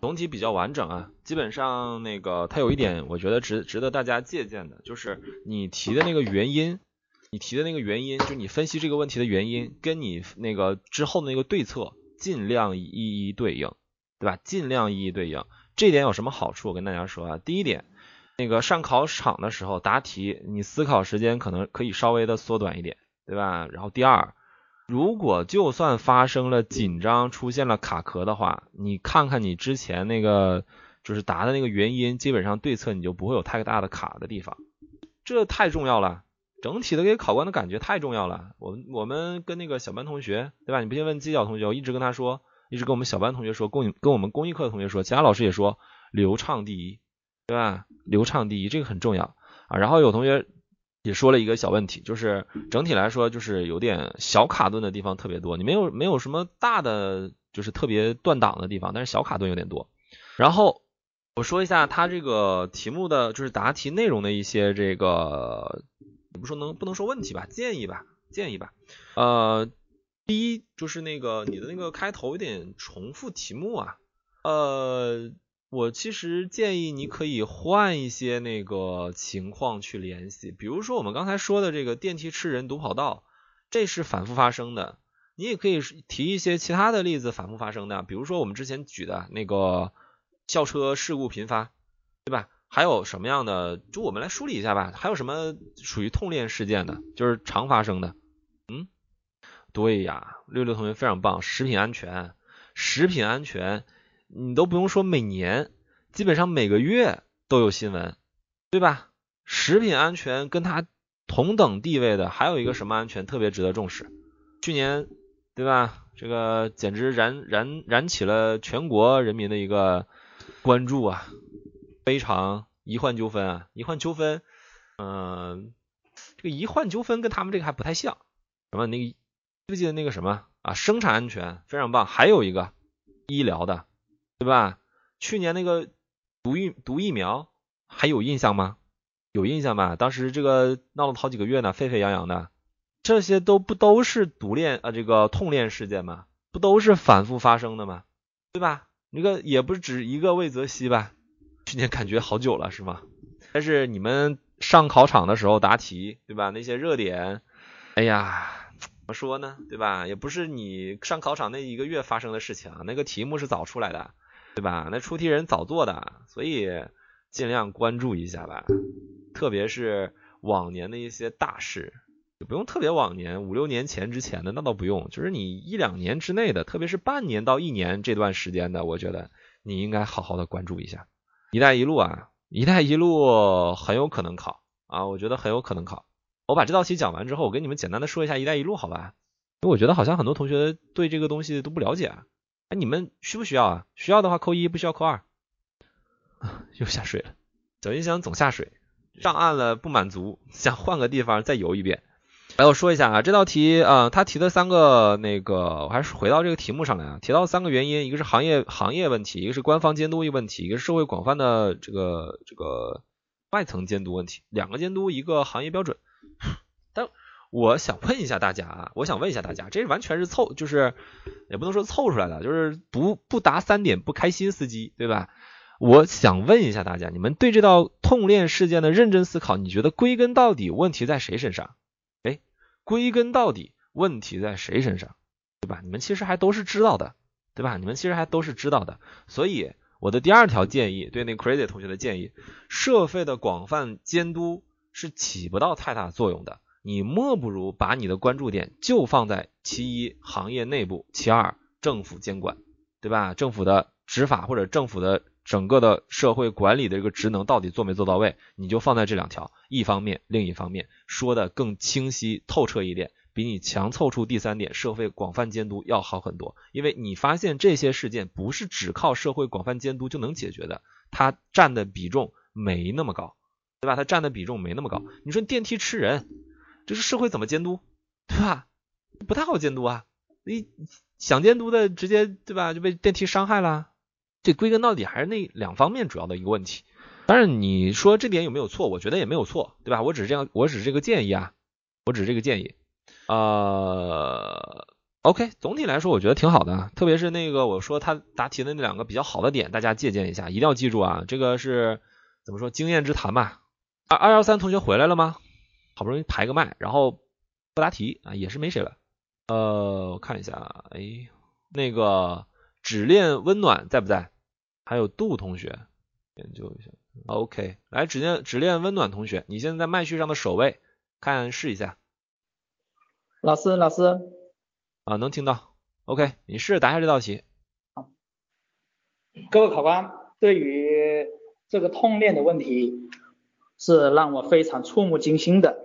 总体比较完整啊，基本上那个它有一点我觉得值值得大家借鉴的，就是你提的那个原因，你提的那个原因，就你分析这个问题的原因，跟你那个之后的那个对策尽量一一对应，对吧？尽量一一对应，这点有什么好处？我跟大家说啊，第一点，那个上考场的时候答题，你思考时间可能可以稍微的缩短一点，对吧？然后第二。如果就算发生了紧张，出现了卡壳的话，你看看你之前那个就是答的那个原因，基本上对策你就不会有太大的卡的地方，这太重要了。整体的给考官的感觉太重要了。我我们跟那个小班同学，对吧？你不信问犄角同学，我一直跟他说，一直跟我们小班同学说，跟跟我们公益课的同学说，其他老师也说，流畅第一，对吧？流畅第一，这个很重要啊。然后有同学。也说了一个小问题，就是整体来说就是有点小卡顿的地方特别多，你没有没有什么大的就是特别断档的地方，但是小卡顿有点多。然后我说一下他这个题目的就是答题内容的一些这个，不说能不能说问题吧，建议吧，建议吧。呃，第一就是那个你的那个开头有点重复题目啊，呃。我其实建议你可以换一些那个情况去联系，比如说我们刚才说的这个电梯吃人堵跑道，这是反复发生的。你也可以提一些其他的例子反复发生的，比如说我们之前举的那个校车事故频发，对吧？还有什么样的？就我们来梳理一下吧。还有什么属于痛链事件的，就是常发生的？嗯，对呀，六六同学非常棒，食品安全，食品安全。你都不用说每年，基本上每个月都有新闻，对吧？食品安全跟它同等地位的还有一个什么安全特别值得重视？去年，对吧？这个简直燃燃燃起了全国人民的一个关注啊！非常医患纠纷啊，医患纠纷，嗯，这个医患纠纷跟他们这个还不太像。什么？那个记不记得那个什么啊？生产安全非常棒，还有一个。医疗的，对吧？去年那个毒疫毒疫苗还有印象吗？有印象吧？当时这个闹了好几个月呢，沸沸扬扬的，这些都不都是毒链啊这个痛链事件吗？不都是反复发生的吗？对吧？那个也不止一个魏则西吧？去年感觉好久了是吗？但是你们上考场的时候答题，对吧？那些热点，哎呀，怎么说呢？对吧？也不是你上考场那一个月发生的事情啊，那个题目是早出来的，对吧？那出题人早做的，所以尽量关注一下吧。特别是往年的一些大事，就不用特别往年，五六年前之前的那倒不用，就是你一两年之内的，特别是半年到一年这段时间的，我觉得你应该好好的关注一下。一带一路啊，一带一路很有可能考啊，我觉得很有可能考。我把这道题讲完之后，我跟你们简单的说一下一带一路，好吧？因为我觉得好像很多同学对这个东西都不了解。哎，你们需不需要啊？需要的话扣一，不需要扣二。又下水了，小音箱总下水。上岸了不满足，想换个地方再游一遍。来，我说一下啊，这道题啊，他提的三个那个，我还是回到这个题目上来啊，提到三个原因，一个是行业行业问题，一个是官方监督一个问题，一个是社会广泛的这个这个外层监督问题，两个监督一个行业标准。我想问一下大家啊，我想问一下大家，这完全是凑，就是也不能说凑出来的，就是不不达三点不开心司机，对吧？我想问一下大家，你们对这道痛链事件的认真思考，你觉得归根到底问题在谁身上？哎，归根到底问题在谁身上？对吧？你们其实还都是知道的，对吧？你们其实还都是知道的。所以我的第二条建议，对那 Crazy 同学的建议，社会的广泛监督是起不到太大作用的。你莫不如把你的关注点就放在其一行业内部，其二政府监管，对吧？政府的执法或者政府的。整个的社会管理的这个职能到底做没做到位，你就放在这两条，一方面，另一方面说的更清晰透彻一点，比你强凑出第三点社会广泛监督要好很多。因为你发现这些事件不是只靠社会广泛监督就能解决的，它占的比重没那么高，对吧？它占的比重没那么高。你说电梯吃人，这是社会怎么监督，对吧？不太好监督啊，你想监督的直接对吧就被电梯伤害了。这归根到底还是那两方面主要的一个问题。当然，你说这点有没有错？我觉得也没有错，对吧？我只是这样，我只是这个建议啊，我只是这个建议。呃，OK，总体来说我觉得挺好的，特别是那个我说他答题的那两个比较好的点，大家借鉴一下，一定要记住啊，这个是怎么说经验之谈吧。二二幺三同学回来了吗？好不容易排个麦，然后不答题啊，也是没谁了。呃，我看一下，哎，那个只恋温暖在不在？还有杜同学，研究一下。OK，来，只恋只恋温暖同学，你现在在麦序上的首位，看试一下。老师，老师。啊，能听到。OK，你试着答一下这道题。好。各位考官，对于这个痛恋的问题，是让我非常触目惊心的。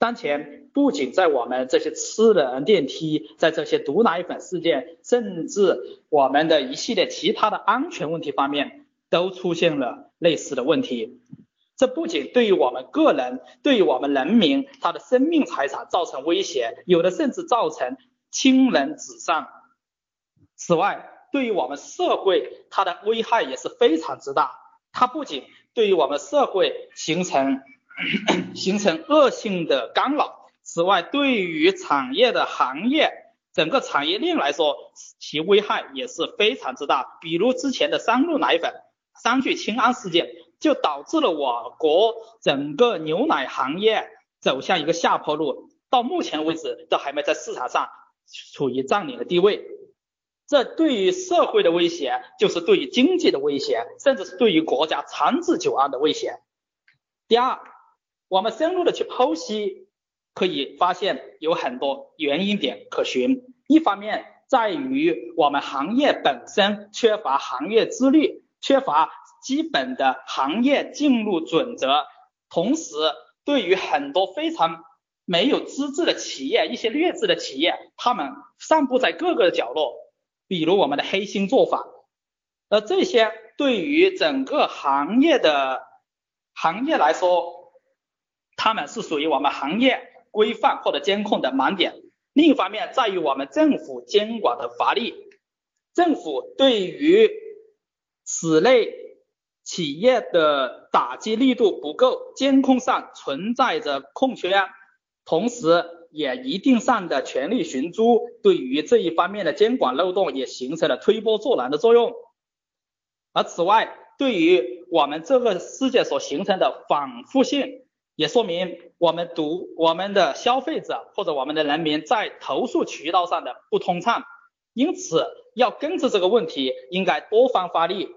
当前。不仅在我们这些吃人电梯，在这些毒奶粉事件，甚至我们的一系列其他的安全问题方面，都出现了类似的问题。这不仅对于我们个人，对于我们人民他的生命财产造成威胁，有的甚至造成亲人死伤。此外，对于我们社会，它的危害也是非常之大。它不仅对于我们社会形成 形成恶性的干扰。此外，对于产业的行业整个产业链来说，其危害也是非常之大。比如之前的三鹿奶粉、三聚氰胺事件，就导致了我国整个牛奶行业走向一个下坡路，到目前为止都还没在市场上处于占领的地位。这对于社会的威胁，就是对于经济的威胁，甚至是对于国家长治久安的威胁。第二，我们深入的去剖析。可以发现有很多原因点可循，一方面在于我们行业本身缺乏行业自律，缺乏基本的行业进入准则，同时对于很多非常没有资质的企业，一些劣质的企业，他们散布在各个的角落，比如我们的黑心做法，而这些对于整个行业的行业来说，他们是属于我们行业。规范或者监控的盲点，另一方面在于我们政府监管的乏力。政府对于此类企业的打击力度不够，监控上存在着空缺，同时也一定上的权力寻租，对于这一方面的监管漏洞也形成了推波助澜的作用。而此外，对于我们这个世界所形成的反复性，也说明我们读我们的消费者或者我们的人民在投诉渠道上的不通畅，因此要根治这个问题，应该多方发力。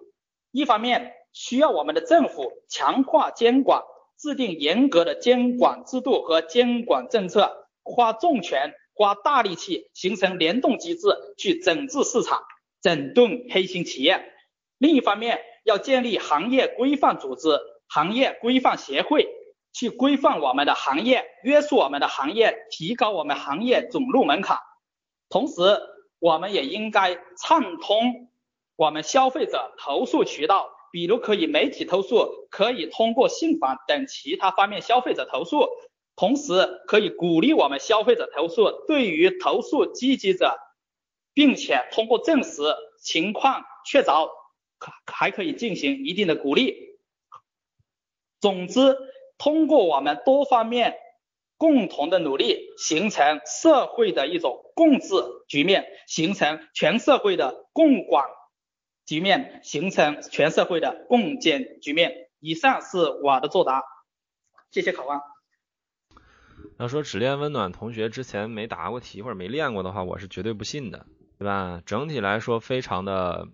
一方面需要我们的政府强化监管，制定严格的监管制度和监管政策，花重拳、花大力气，形成联动机制去整治市场、整顿黑心企业。另一方面，要建立行业规范组织、行业规范协会，去规范我们的行业，约束我们的行业，提高我们行业准入门槛。同时，我们也应该畅通我们消费者投诉渠道，比如可以媒体投诉，可以通过信访等其他方面消费者投诉。同时，可以鼓励我们消费者投诉，对于投诉积极者，并且通过证实情况确凿。还可以进行一定的鼓励。总之，通过我们多方面共同的努力，形成社会的一种共治局面，形成全社会的共管局面，形成全社会的共建局面。以上是我的作答，谢谢考官。要说只练温暖同学之前没答过题或者没练过的话，我是绝对不信的，对吧？整体来说，非常的。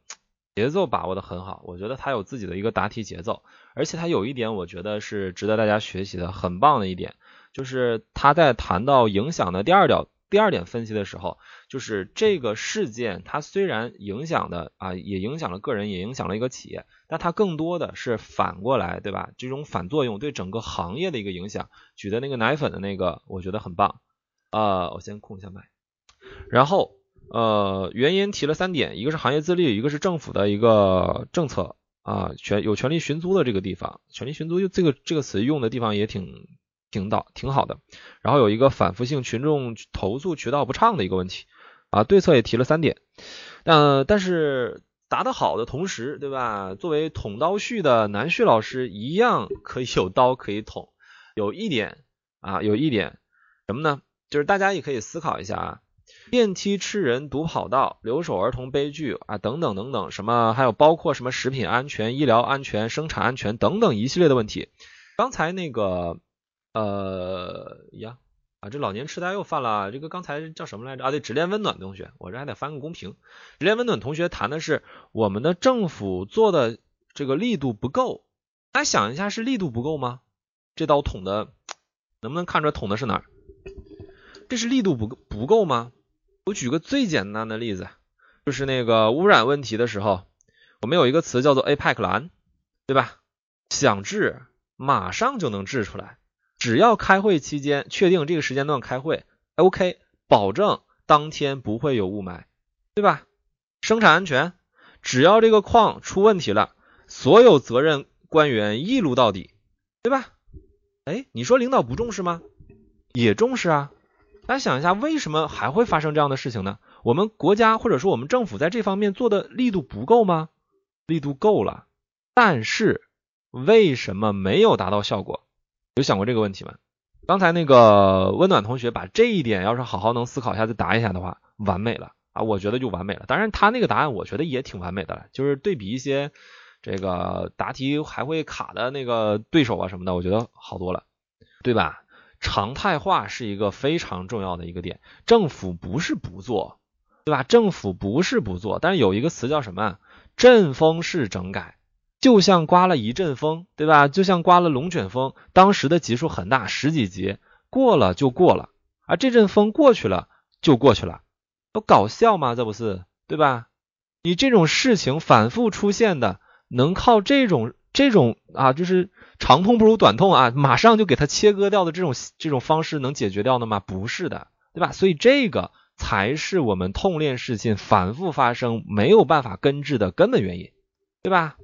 节奏把握的很好，我觉得他有自己的一个答题节奏，而且他有一点我觉得是值得大家学习的，很棒的一点，就是他在谈到影响的第二点第二点分析的时候，就是这个事件它虽然影响的啊，也影响了个人，也影响了一个企业，但它更多的是反过来，对吧？这种反作用对整个行业的一个影响。举的那个奶粉的那个，我觉得很棒。呃，我先控一下麦，然后。呃，原因提了三点，一个是行业自律，一个是政府的一个政策啊，权有权利寻租的这个地方，权利寻租用这个这个词用的地方也挺挺到挺好的。然后有一个反复性群众投诉渠道不畅的一个问题啊，对策也提了三点。但但是答得好的同时，对吧？作为捅刀旭的南旭老师一样可以有刀可以捅。有一点啊，有一点什么呢？就是大家也可以思考一下啊。电梯吃人、堵跑道、留守儿童悲剧啊，等等等等，什么还有包括什么食品安全、医疗安全、生产安全等等一系列的问题。刚才那个呃呀啊，这老年痴呆又犯了。这个刚才叫什么来着啊？对，只恋温暖同学，我这还得翻个公屏。只恋温暖同学谈的是我们的政府做的这个力度不够。大家想一下，是力度不够吗？这刀捅的能不能看出来捅的是哪儿？这是力度不够不够吗？我举个最简单的例子，就是那个污染问题的时候，我们有一个词叫做 APEC 蓝，对吧？想治马上就能治出来，只要开会期间确定这个时间段开会，OK，保证当天不会有雾霾，对吧？生产安全，只要这个矿出问题了，所有责任官员一撸到底，对吧？哎，你说领导不重视吗？也重视啊。大家想一下，为什么还会发生这样的事情呢？我们国家或者说我们政府在这方面做的力度不够吗？力度够了，但是为什么没有达到效果？有想过这个问题吗？刚才那个温暖同学把这一点要是好好能思考一下再答一下的话，完美了啊！我觉得就完美了。当然他那个答案我觉得也挺完美的了，就是对比一些这个答题还会卡的那个对手啊什么的，我觉得好多了，对吧？常态化是一个非常重要的一个点，政府不是不做，对吧？政府不是不做，但是有一个词叫什么？阵风式整改，就像刮了一阵风，对吧？就像刮了龙卷风，当时的级数很大，十几级，过了就过了，而这阵风过去了就过去了，不搞笑吗？这不是，对吧？你这种事情反复出现的，能靠这种这种啊，就是。长痛不如短痛啊！马上就给它切割掉的这种这种方式能解决掉的吗？不是的，对吧？所以这个才是我们痛练事情反复发生没有办法根治的根本原因，对吧？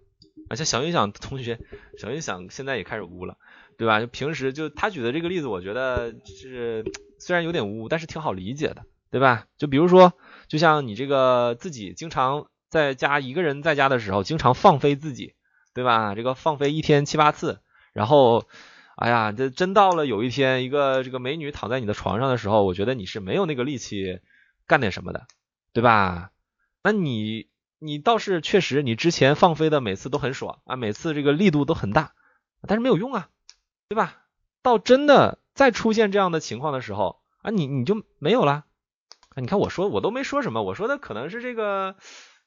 而且小音响同学，小音响现在也开始污了，对吧？就平时就他举的这个例子，我觉得是虽然有点污，但是挺好理解的，对吧？就比如说，就像你这个自己经常在家一个人在家的时候，经常放飞自己，对吧？这个放飞一天七八次，然后，哎呀，这真到了有一天，一个这个美女躺在你的床上的时候，我觉得你是没有那个力气干点什么的，对吧？那你你倒是确实，你之前放飞的每次都很爽啊，每次这个力度都很大，但是没有用啊，对吧？到真的再出现这样的情况的时候啊，你你就没有了。你看我说我都没说什么，我说的可能是这个，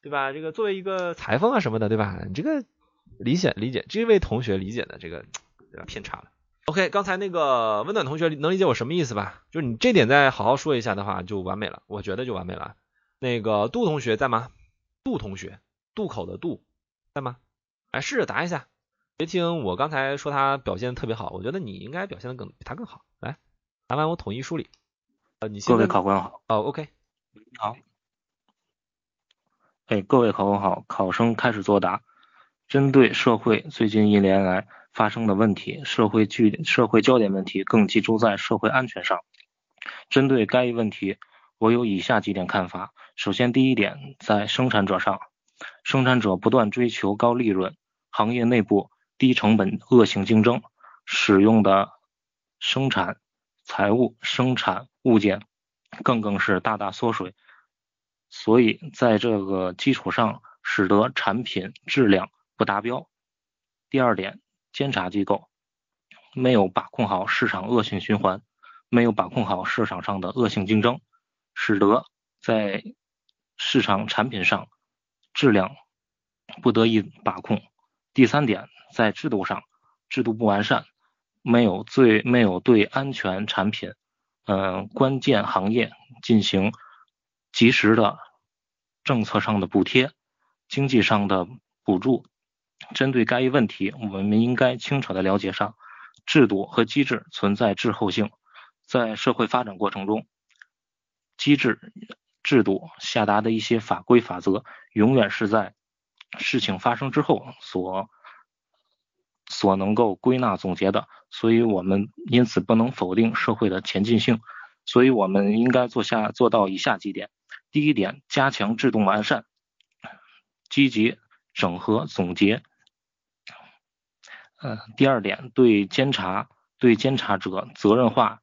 对吧？这个作为一个裁缝啊什么的，对吧？你这个理解理解，这位同学理解的这个对吧偏差了。OK，刚才那个温暖同学能理解我什么意思吧？就是你这点再好好说一下的话，就完美了，我觉得就完美了。那个杜同学在吗？杜同学，渡口的渡在吗？来试着答一下，别听我刚才说他表现的特别好，我觉得你应该表现的更比他更好。来，答完我统一梳理。呃，你各位考官好。哦，OK，好。哎，各位考官好，考生开始作答。针对社会最近一年来发生的问题，社会聚社会焦点问题更集中在社会安全上。针对该问题，我有以下几点看法。首先，第一点，在生产者上，生产者不断追求高利润，行业内部低成本恶性竞争，使用的生产财务生产。物件更更是大大缩水，所以在这个基础上，使得产品质量不达标。第二点，监察机构没有把控好市场恶性循环，没有把控好市场上的恶性竞争，使得在市场产品上质量不得以把控。第三点，在制度上制度不完善，没有最没有对安全产品。嗯，关键行业进行及时的政策上的补贴、经济上的补助。针对该一问题，我们应该清楚的了解上，制度和机制存在滞后性。在社会发展过程中，机制、制度下达的一些法规法则，永远是在事情发生之后所。所能够归纳总结的，所以我们因此不能否定社会的前进性，所以我们应该做下做到以下几点：第一点，加强制度完善，积极整合总结；呃，第二点，对监察对监察者责任化，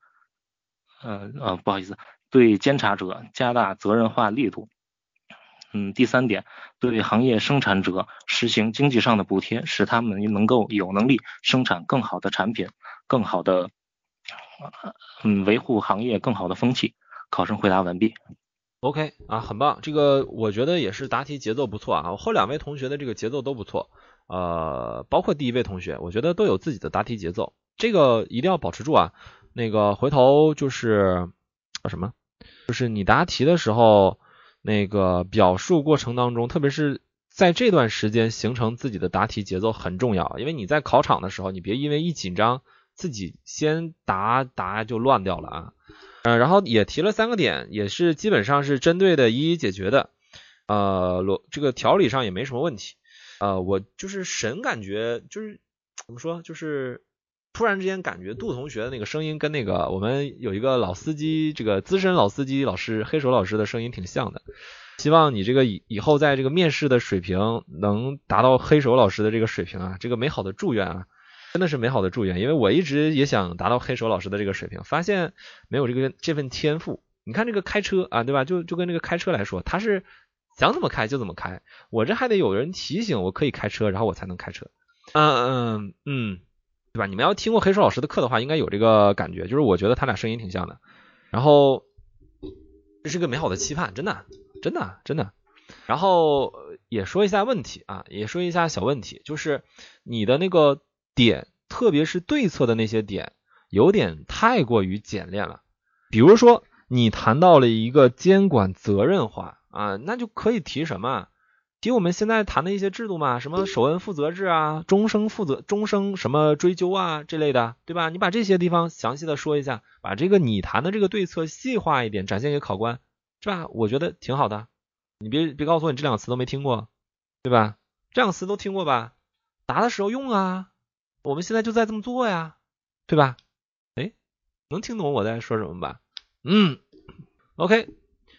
呃呃，不好意思，对监察者加大责任化力度。嗯，第三点，对行业生产者实行经济上的补贴，使他们能够有能力生产更好的产品，更好的，嗯，维护行业更好的风气。考生回答完毕。OK 啊，很棒，这个我觉得也是答题节奏不错啊。后两位同学的这个节奏都不错，呃，包括第一位同学，我觉得都有自己的答题节奏，这个一定要保持住啊。那个回头就是叫什么？就是你答题的时候。那个表述过程当中，特别是在这段时间形成自己的答题节奏很重要，因为你在考场的时候，你别因为一紧张自己先答答就乱掉了啊。嗯，然后也提了三个点，也是基本上是针对的一一解决的，呃，逻这个条理上也没什么问题。呃，我就是神感觉就是怎么说，就是。突然之间感觉杜同学的那个声音跟那个我们有一个老司机，这个资深老司机老师黑手老师的声音挺像的。希望你这个以以后在这个面试的水平能达到黑手老师的这个水平啊，这个美好的祝愿啊，真的是美好的祝愿。因为我一直也想达到黑手老师的这个水平，发现没有这个这份天赋。你看这个开车啊，对吧？就就跟这个开车来说，他是想怎么开就怎么开，我这还得有人提醒我可以开车，然后我才能开车。嗯嗯嗯。对吧？你们要听过黑手老师的课的话，应该有这个感觉，就是我觉得他俩声音挺像的。然后这是个美好的期盼，真的，真的，真的。然后也说一下问题啊，也说一下小问题，就是你的那个点，特别是对策的那些点，有点太过于简练了。比如说你谈到了一个监管责任化啊，那就可以提什么？提我们现在谈的一些制度嘛，什么首恩负责制啊，终生负责、终生什么追究啊这类的，对吧？你把这些地方详细的说一下，把这个你谈的这个对策细化一点，展现给考官，是吧？我觉得挺好的。你别别告诉我你这两个词都没听过，对吧？这两个词都听过吧？答的时候用啊。我们现在就在这么做呀，对吧？哎，能听懂我在说什么吧？嗯，OK，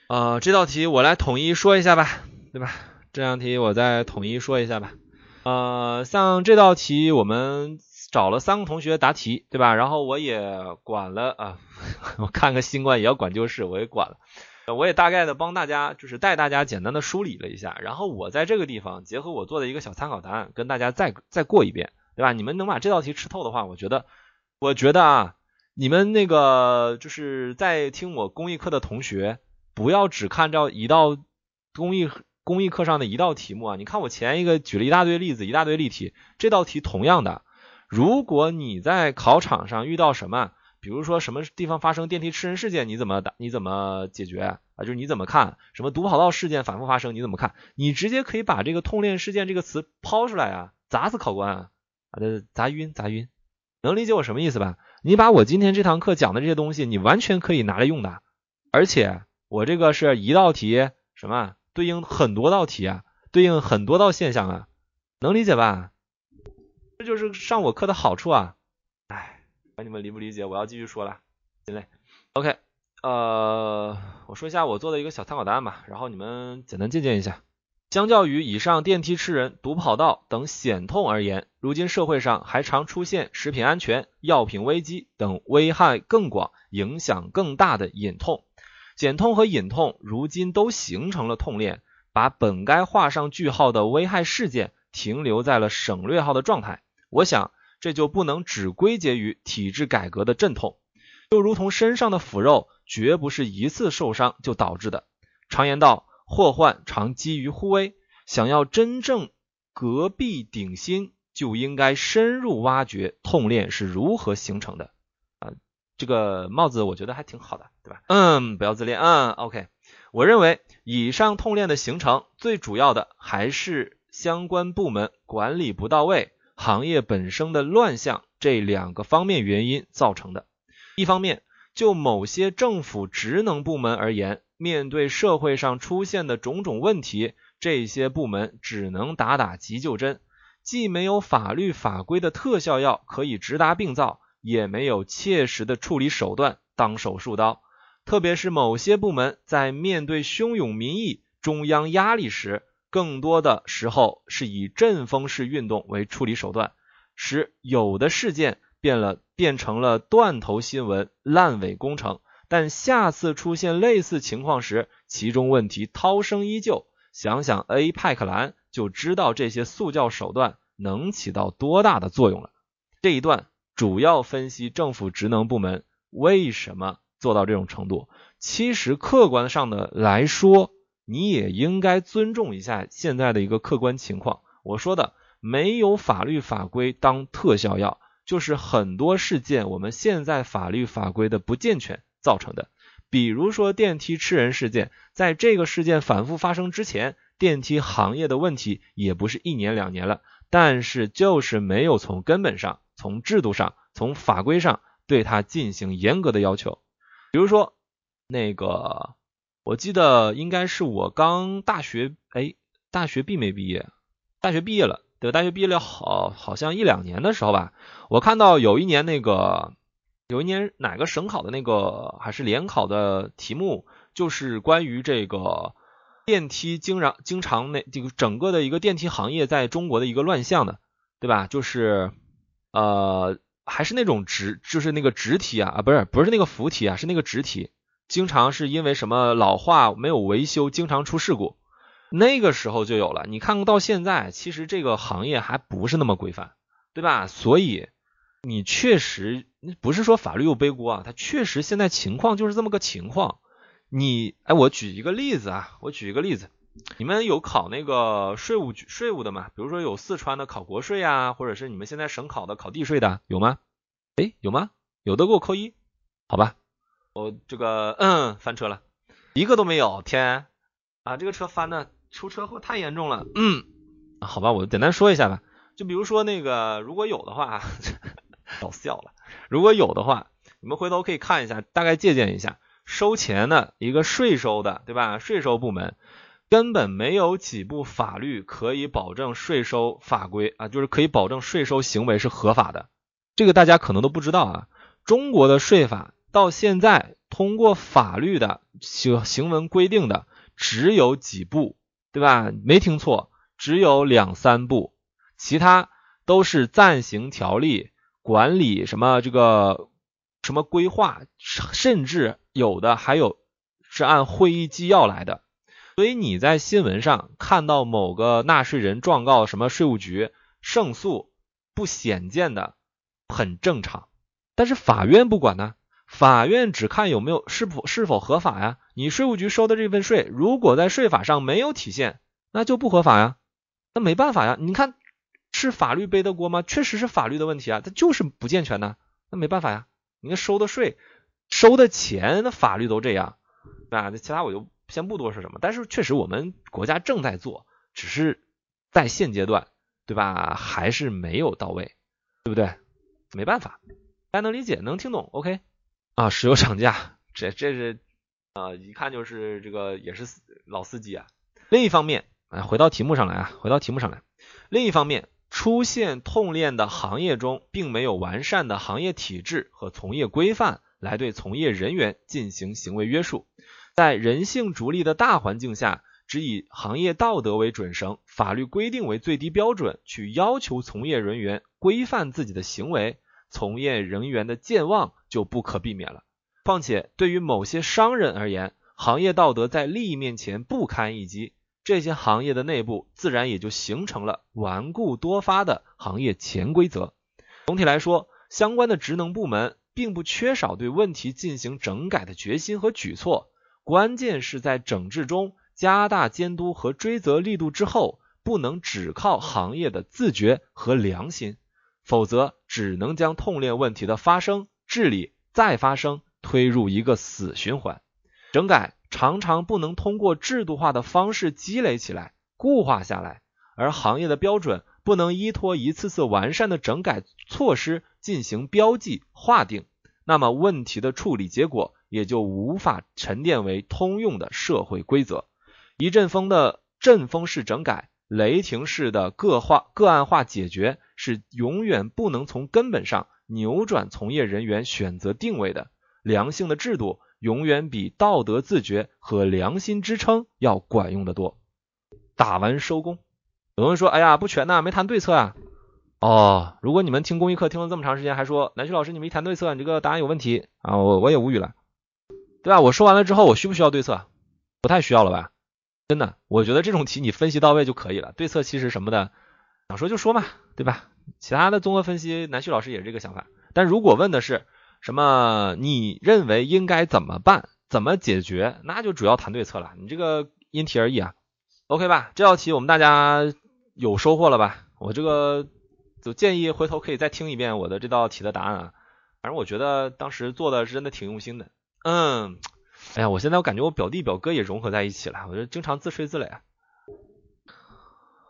呃，这道题我来统一说一下吧，对吧？这道题我再统一说一下吧。呃，像这道题我们找了三个同学答题，对吧？然后我也管了啊，我看个新冠也要管旧事，我也管了。我也大概的帮大家，就是带大家简单的梳理了一下，然后我在这个地方结合我做的一个小参考答案，跟大家再再过一遍，对吧？你们能把这道题吃透的话，我觉得，我觉得啊，你们那个就是在听我公益课的同学，不要只看着一道公益公益课上的一道题目啊。你看我前一个举了一大堆例子，一大堆例题，这道题同样的，如果你在考场上遇到什么？比如说什么地方发生电梯吃人事件，你怎么打？你怎么解决啊？就是你怎么看？什么毒跑道事件反复发生，你怎么看？你直接可以把这个痛链事件这个词抛出来啊，砸死考官啊！啊，砸晕，砸晕，能理解我什么意思吧？你把我今天这堂课讲的这些东西，你完全可以拿来用的。而且我这个是一道题，什么对应很多道题啊，对应很多道现象啊，能理解吧？这就是上我课的好处啊！哎。管你们理不理解，我要继续说了，行嘞，OK，呃，我说一下我做的一个小参考答案吧，然后你们简单借鉴一下。相较于以上电梯吃人、堵跑道等险痛而言，如今社会上还常出现食品安全、药品危机等危害更广、影响更大的隐痛。减痛和隐痛如今都形成了痛链，把本该画上句号的危害事件停留在了省略号的状态。我想。这就不能只归结于体制改革的阵痛，就如同身上的腐肉绝不是一次受伤就导致的。常言道，祸患常积于忽微，想要真正革弊顶新，就应该深入挖掘痛链是如何形成的。啊，这个帽子我觉得还挺好的，对吧？嗯，不要自恋。嗯，OK。我认为以上痛链的形成，最主要的还是相关部门管理不到位。行业本身的乱象这两个方面原因造成的。一方面，就某些政府职能部门而言，面对社会上出现的种种问题，这些部门只能打打急救针，既没有法律法规的特效药可以直达病灶，也没有切实的处理手段当手术刀。特别是某些部门在面对汹涌民意、中央压力时，更多的时候是以阵风式运动为处理手段，使有的事件变了变成了断头新闻、烂尾工程。但下次出现类似情况时，其中问题涛声依旧。想想 A 派克兰，就知道这些速教手段能起到多大的作用了。这一段主要分析政府职能部门为什么做到这种程度。其实客观上的来说。你也应该尊重一下现在的一个客观情况。我说的没有法律法规当特效药，就是很多事件我们现在法律法规的不健全造成的。比如说电梯吃人事件，在这个事件反复发生之前，电梯行业的问题也不是一年两年了，但是就是没有从根本上、从制度上、从法规上对它进行严格的要求。比如说那个。我记得应该是我刚大学，哎，大学毕没毕业？大学毕业了，对吧，大学毕业了，好，好像一两年的时候吧。我看到有一年那个，有一年哪个省考的那个还是联考的题目，就是关于这个电梯经常经常那这个整个的一个电梯行业在中国的一个乱象的，对吧？就是呃，还是那种直，就是那个直题啊，啊，不是，不是那个扶题啊，是那个直题。经常是因为什么老化没有维修，经常出事故，那个时候就有了。你看看到现在，其实这个行业还不是那么规范，对吧？所以你确实不是说法律又背锅啊，它确实现在情况就是这么个情况。你哎，我举一个例子啊，我举一个例子，你们有考那个税务局税务的吗？比如说有四川的考国税啊，或者是你们现在省考的考地税的有吗？哎，有吗？有的给我扣一，好吧。我这个嗯翻车了，一个都没有，天啊，这个车翻的出车祸太严重了，嗯，好吧，我简单说一下吧，就比如说那个如果有的话，搞笑了，如果有的话，你们回头可以看一下，大概借鉴一下，收钱的一个税收的，对吧？税收部门根本没有几部法律可以保证税收法规啊，就是可以保证税收行为是合法的，这个大家可能都不知道啊，中国的税法。到现在，通过法律的行行文规定的只有几部，对吧？没听错，只有两三部，其他都是暂行条例、管理什么这个什么规划，甚至有的还有是按会议纪要来的。所以你在新闻上看到某个纳税人状告什么税务局胜诉不显见的，很正常。但是法院不管呢，法院只看有没有是否是否合法呀。你税务局收的这份税，如果在税法上没有体现，那就不合法呀。那没办法呀。你看是法律背的锅吗？确实是法律的问题啊，它就是不健全呢。那没办法呀。你看收的税、收的钱，那法律都这样，对吧那其他我就。先不多说什么，但是确实我们国家正在做，只是在现阶段，对吧？还是没有到位，对不对？没办法，大家能理解，能听懂？OK 啊，石油涨价，这这是啊，一看就是这个也是老司机啊。另一方面，啊，回到题目上来啊，回到题目上来。另一方面，出现痛链的行业中，并没有完善的行业体制和从业规范来对从业人员进行行为约束。在人性逐利的大环境下，只以行业道德为准绳，法律规定为最低标准，去要求从业人员规范自己的行为，从业人员的健忘就不可避免了。况且，对于某些商人而言，行业道德在利益面前不堪一击，这些行业的内部自然也就形成了顽固多发的行业潜规则。总体来说，相关的职能部门并不缺少对问题进行整改的决心和举措。关键是在整治中加大监督和追责力度之后，不能只靠行业的自觉和良心，否则只能将痛链问题的发生、治理、再发生推入一个死循环。整改常常不能通过制度化的方式积累起来、固化下来，而行业的标准不能依托一次次完善的整改措施进行标记划定，那么问题的处理结果。也就无法沉淀为通用的社会规则。一阵风的阵风式整改、雷霆式的个化个案化解决，是永远不能从根本上扭转从业人员选择定位的。良性的制度永远比道德自觉和良心支撑要管用的多。打完收工。有人说：“哎呀，不全呐，没谈对策啊。”哦，如果你们听公益课听了这么长时间，还说南旭老师你没谈对策，你这个答案有问题啊，我我也无语了。对吧？我说完了之后，我需不需要对策？不太需要了吧？真的，我觉得这种题你分析到位就可以了。对策其实什么的，想说就说嘛，对吧？其他的综合分析，南旭老师也是这个想法。但如果问的是什么，你认为应该怎么办？怎么解决？那就主要谈对策了。你这个因题而异啊。OK 吧？这道题我们大家有收获了吧？我这个就建议回头可以再听一遍我的这道题的答案啊。反正我觉得当时做的是真的挺用心的。嗯，哎呀，我现在我感觉我表弟表哥也融合在一起了，我就经常自吹自擂。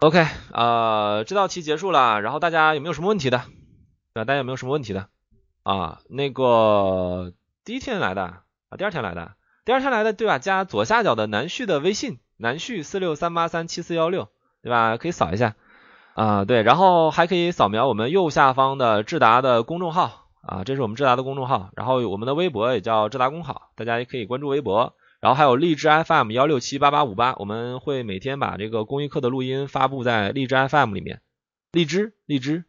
OK，呃，这道题结束了，然后大家有没有什么问题的？对吧？大家有没有什么问题的？啊，那个第一天来的啊，第二天来的，第二天来的对吧？加左下角的南旭的微信，南旭四六三八三七四幺六，对吧？可以扫一下啊，对，然后还可以扫描我们右下方的智达的公众号。啊，这是我们智达的公众号，然后我们的微博也叫智达公考，大家也可以关注微博，然后还有荔枝 FM 幺六七八八五八，我们会每天把这个公益课的录音发布在荔枝 FM 里面，荔枝荔枝，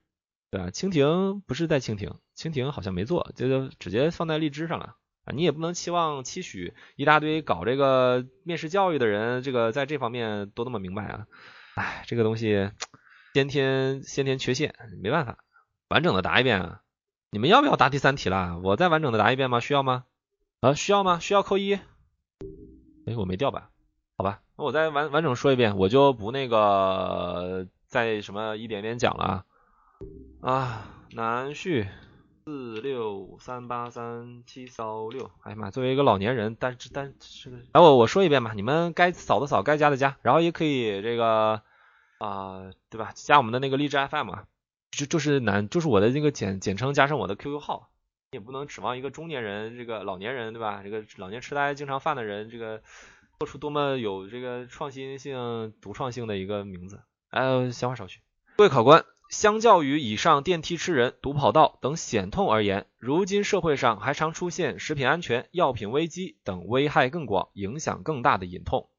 对吧？蜻蜓不是在蜻蜓，蜻蜓好像没做，就直接放在荔枝上了啊。你也不能期望期许一大堆搞这个面试教育的人，这个在这方面都那么明白啊。哎，这个东西先天先天缺陷，没办法，完整的答一遍啊。你们要不要答第三题了？我再完整的答一遍吗？需要吗？啊，需要吗？需要扣一。哎，我没掉吧？好吧，那我再完完整说一遍，我就不那个再什么一点点讲了啊。啊，南旭四六三八三七幺六。哎呀妈，作为一个老年人，但是但是，来我我说一遍吧，你们该扫的扫，该加的加，然后也可以这个啊，对吧？加我们的那个荔枝 FM 啊。就就是难，就是我的那个简简称加上我的 QQ 号，也不能指望一个中年人，这个老年人对吧？这个老年痴呆经常犯的人，这个做出多么有这个创新性、独创性的一个名字。哎，闲话少叙。各位考官，相较于以上电梯吃人、堵跑道等险痛而言，如今社会上还常出现食品安全、药品危机等危害更广、影响更大的隐痛。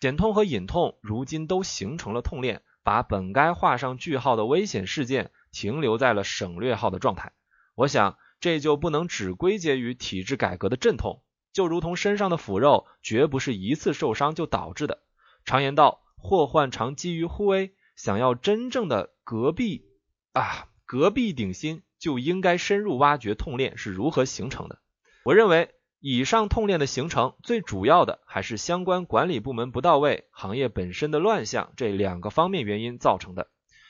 减痛和隐痛如今都形成了痛链，把本该画上句号的危险事件停留在了省略号的状态。我想这就不能只归结于体制改革的阵痛，就如同身上的腐肉绝不是一次受伤就导致的。常言道，祸患常积于忽微，想要真正的隔壁啊，隔壁顶新，就应该深入挖掘痛链是如何形成的。我认为。以上痛链的形成，最主要的还是相关管理部门不到位、行业本身的乱象这两个方面原因造成的。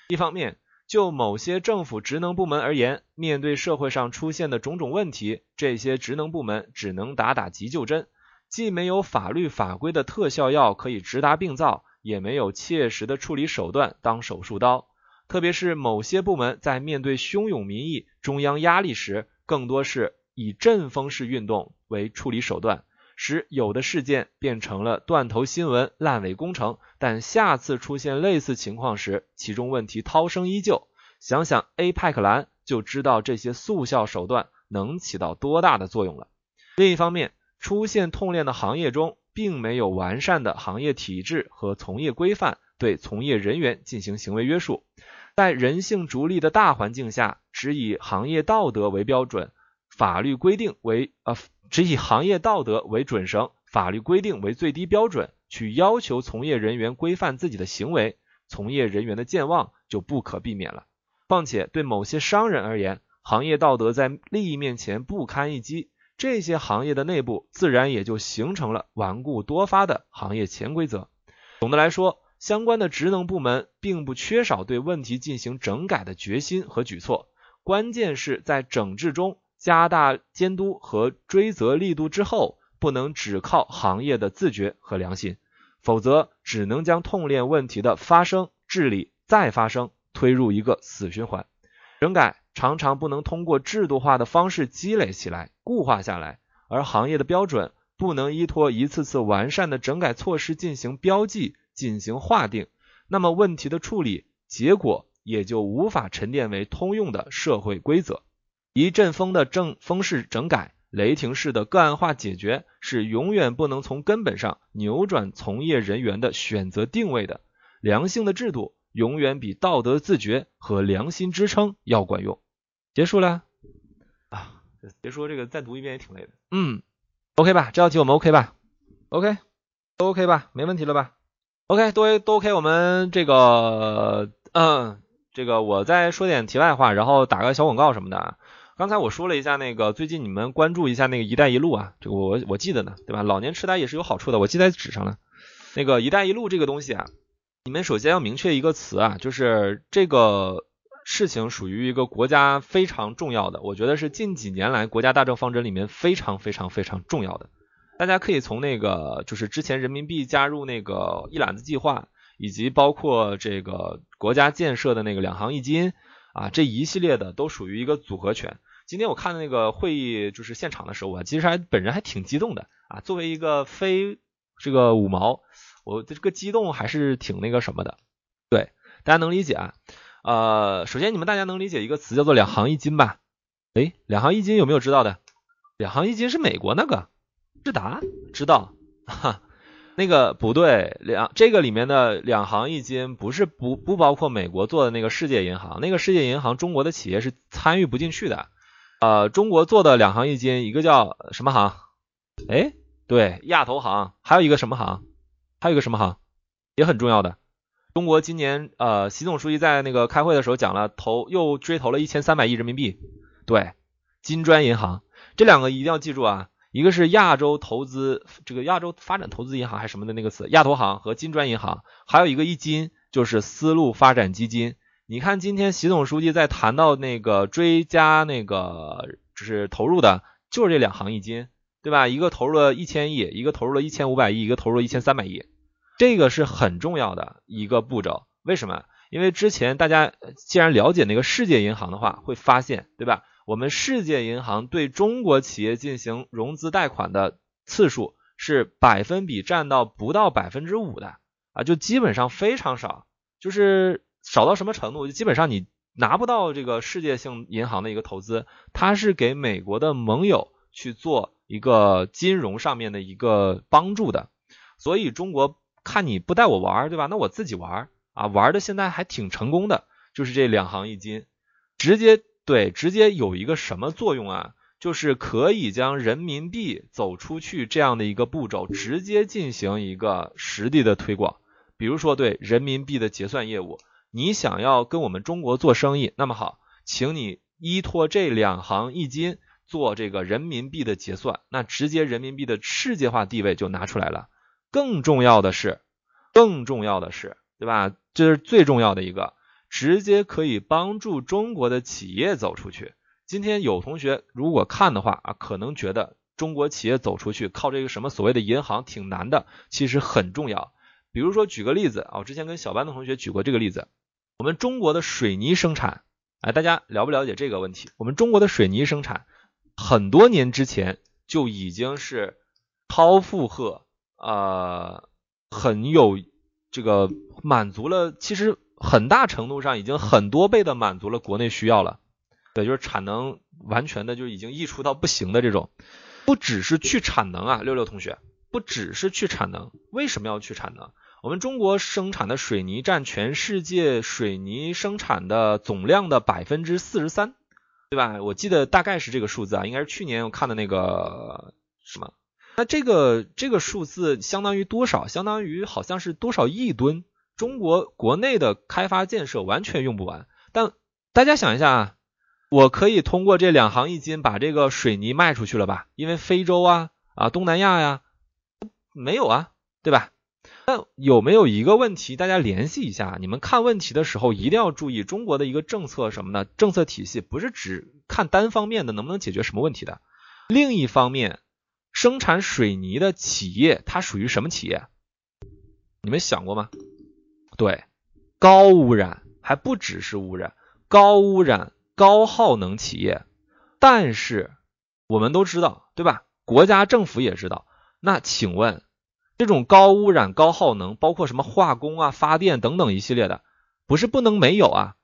一方面，就某些政府职能部门而言，面对社会上出现的种种问题，这些职能部门只能打打急救针，既没有法律法规的特效药可以直达病灶，也没有切实的处理手段当手术刀。特别是某些部门在面对汹涌民意、中央压力时，更多是。以阵风式运动为处理手段，使有的事件变成了断头新闻、烂尾工程。但下次出现类似情况时，其中问题涛声依旧。想想 A 派克蓝，就知道这些速效手段能起到多大的作用了。另一方面，出现痛链的行业中，并没有完善的行业体制和从业规范，对从业人员进行行为约束。在人性逐利的大环境下，只以行业道德为标准。法律规定为呃，只以行业道德为准绳，法律规定为最低标准，去要求从业人员规范自己的行为，从业人员的健忘就不可避免了。况且对某些商人而言，行业道德在利益面前不堪一击，这些行业的内部自然也就形成了顽固多发的行业潜规则。总的来说，相关的职能部门并不缺少对问题进行整改的决心和举措，关键是在整治中。加大监督和追责力度之后，不能只靠行业的自觉和良心，否则只能将痛链问题的发生、治理、再发生推入一个死循环。整改常常不能通过制度化的方式积累起来、固化下来，而行业的标准不能依托一次次完善的整改措施进行标记、进行划定，那么问题的处理结果也就无法沉淀为通用的社会规则。一阵风的正风式整改，雷霆式的个案化解决，是永远不能从根本上扭转从业人员的选择定位的。良性的制度永远比道德自觉和良心支撑要管用。结束了啊，别说这个再读一遍也挺累的。嗯，OK 吧？这道题我们 OK 吧？OK，都 OK 吧？没问题了吧？OK，都都 OK。我们这个，嗯，这个我再说点题外话，然后打个小广告什么的。刚才我说了一下那个，最近你们关注一下那个“一带一路”啊，这个我我记得呢，对吧？老年痴呆也是有好处的，我记在纸上了。那个“一带一路”这个东西啊，你们首先要明确一个词啊，就是这个事情属于一个国家非常重要的，我觉得是近几年来国家大政方针里面非常非常非常重要的。大家可以从那个就是之前人民币加入那个一揽子计划，以及包括这个国家建设的那个两行一金啊这一系列的，都属于一个组合拳。今天我看那个会议就是现场的时候我，其实还本人还挺激动的啊。作为一个非这个五毛，我的这个激动还是挺那个什么的。对，大家能理解啊。呃，首先你们大家能理解一个词叫做两行一金吧？哎，两行一金有没有知道的？两行一金是美国那个智达，知道？哈，那个不对，两这个里面的两行一金不是不不包括美国做的那个世界银行，那个世界银行中国的企业是参与不进去的。呃，中国做的两行一金，一个叫什么行？哎，对，亚投行，还有一个什么行？还有一个什么行？也很重要的。中国今年呃，习总书记在那个开会的时候讲了，投又追投了一千三百亿人民币。对，金砖银行，这两个一定要记住啊，一个是亚洲投资这个亚洲发展投资银行还是什么的那个词，亚投行和金砖银行，还有一个一金就是丝路发展基金。你看，今天习总书记在谈到那个追加那个就是投入的，就是这两行一金，对吧？一个投入了一千亿，一个投入了一千五百亿，一个投入了一千三百亿，这个是很重要的一个步骤。为什么？因为之前大家既然了解那个世界银行的话，会发现，对吧？我们世界银行对中国企业进行融资贷款的次数是百分比占到不到百分之五的啊，就基本上非常少，就是。少到什么程度？就基本上你拿不到这个世界性银行的一个投资，它是给美国的盟友去做一个金融上面的一个帮助的。所以中国看你不带我玩，对吧？那我自己玩啊，玩的现在还挺成功的，就是这两行一金，直接对，直接有一个什么作用啊？就是可以将人民币走出去这样的一个步骤，直接进行一个实地的推广。比如说对人民币的结算业务，你想要跟我们中国做生意，那么好，请你依托这两行一金做这个人民币的结算，那直接人民币的世界化地位就拿出来了。更重要的是，更重要的是，对吧？这是最重要的一个，直接可以帮助中国的企业走出去。今天有同学如果看的话啊，可能觉得中国企业走出去靠这个什么所谓的银行挺难的，其实很重要。比如说举个例子啊，我之前跟小班的同学举过这个例子，我们中国的水泥生产，哎，大家了不了解这个问题？我们中国的水泥生产很多年之前就已经是超负荷，呃，很有这个满足了，其实很大程度上已经很多倍的满足了国内需要了。对，就是产能完全的就已经溢出到不行的这种，不只是去产能啊，六六同学，不只是去产能，为什么要去产能？我们中国生产的水泥占全世界水泥生产的总量的百分之四十三，对吧？我记得大概是这个数字啊，应该是去年我看的那个什么，那这个这个数字相当于多少？相当于好像是多少亿吨？中国国内的开发建设完全用不完，但大家想一下啊。我可以通过这两行一金把这个水泥卖出去了吧？因为非洲啊啊东南亚呀没有啊，对吧？那有没有一个问题？大家联系一下，你们看问题的时候一定要注意中国的一个政策什么呢？政策体系不是只看单方面的能不能解决什么问题的。另一方面，生产水泥的企业它属于什么企业？你们想过吗？对，高污染还不只是污染，高污染。高耗能企业，但是我们都知道，对吧？国家政府也知道。那请问，这种高污染、高耗能，包括什么化工啊、发电等等一系列的，不是不能没有啊？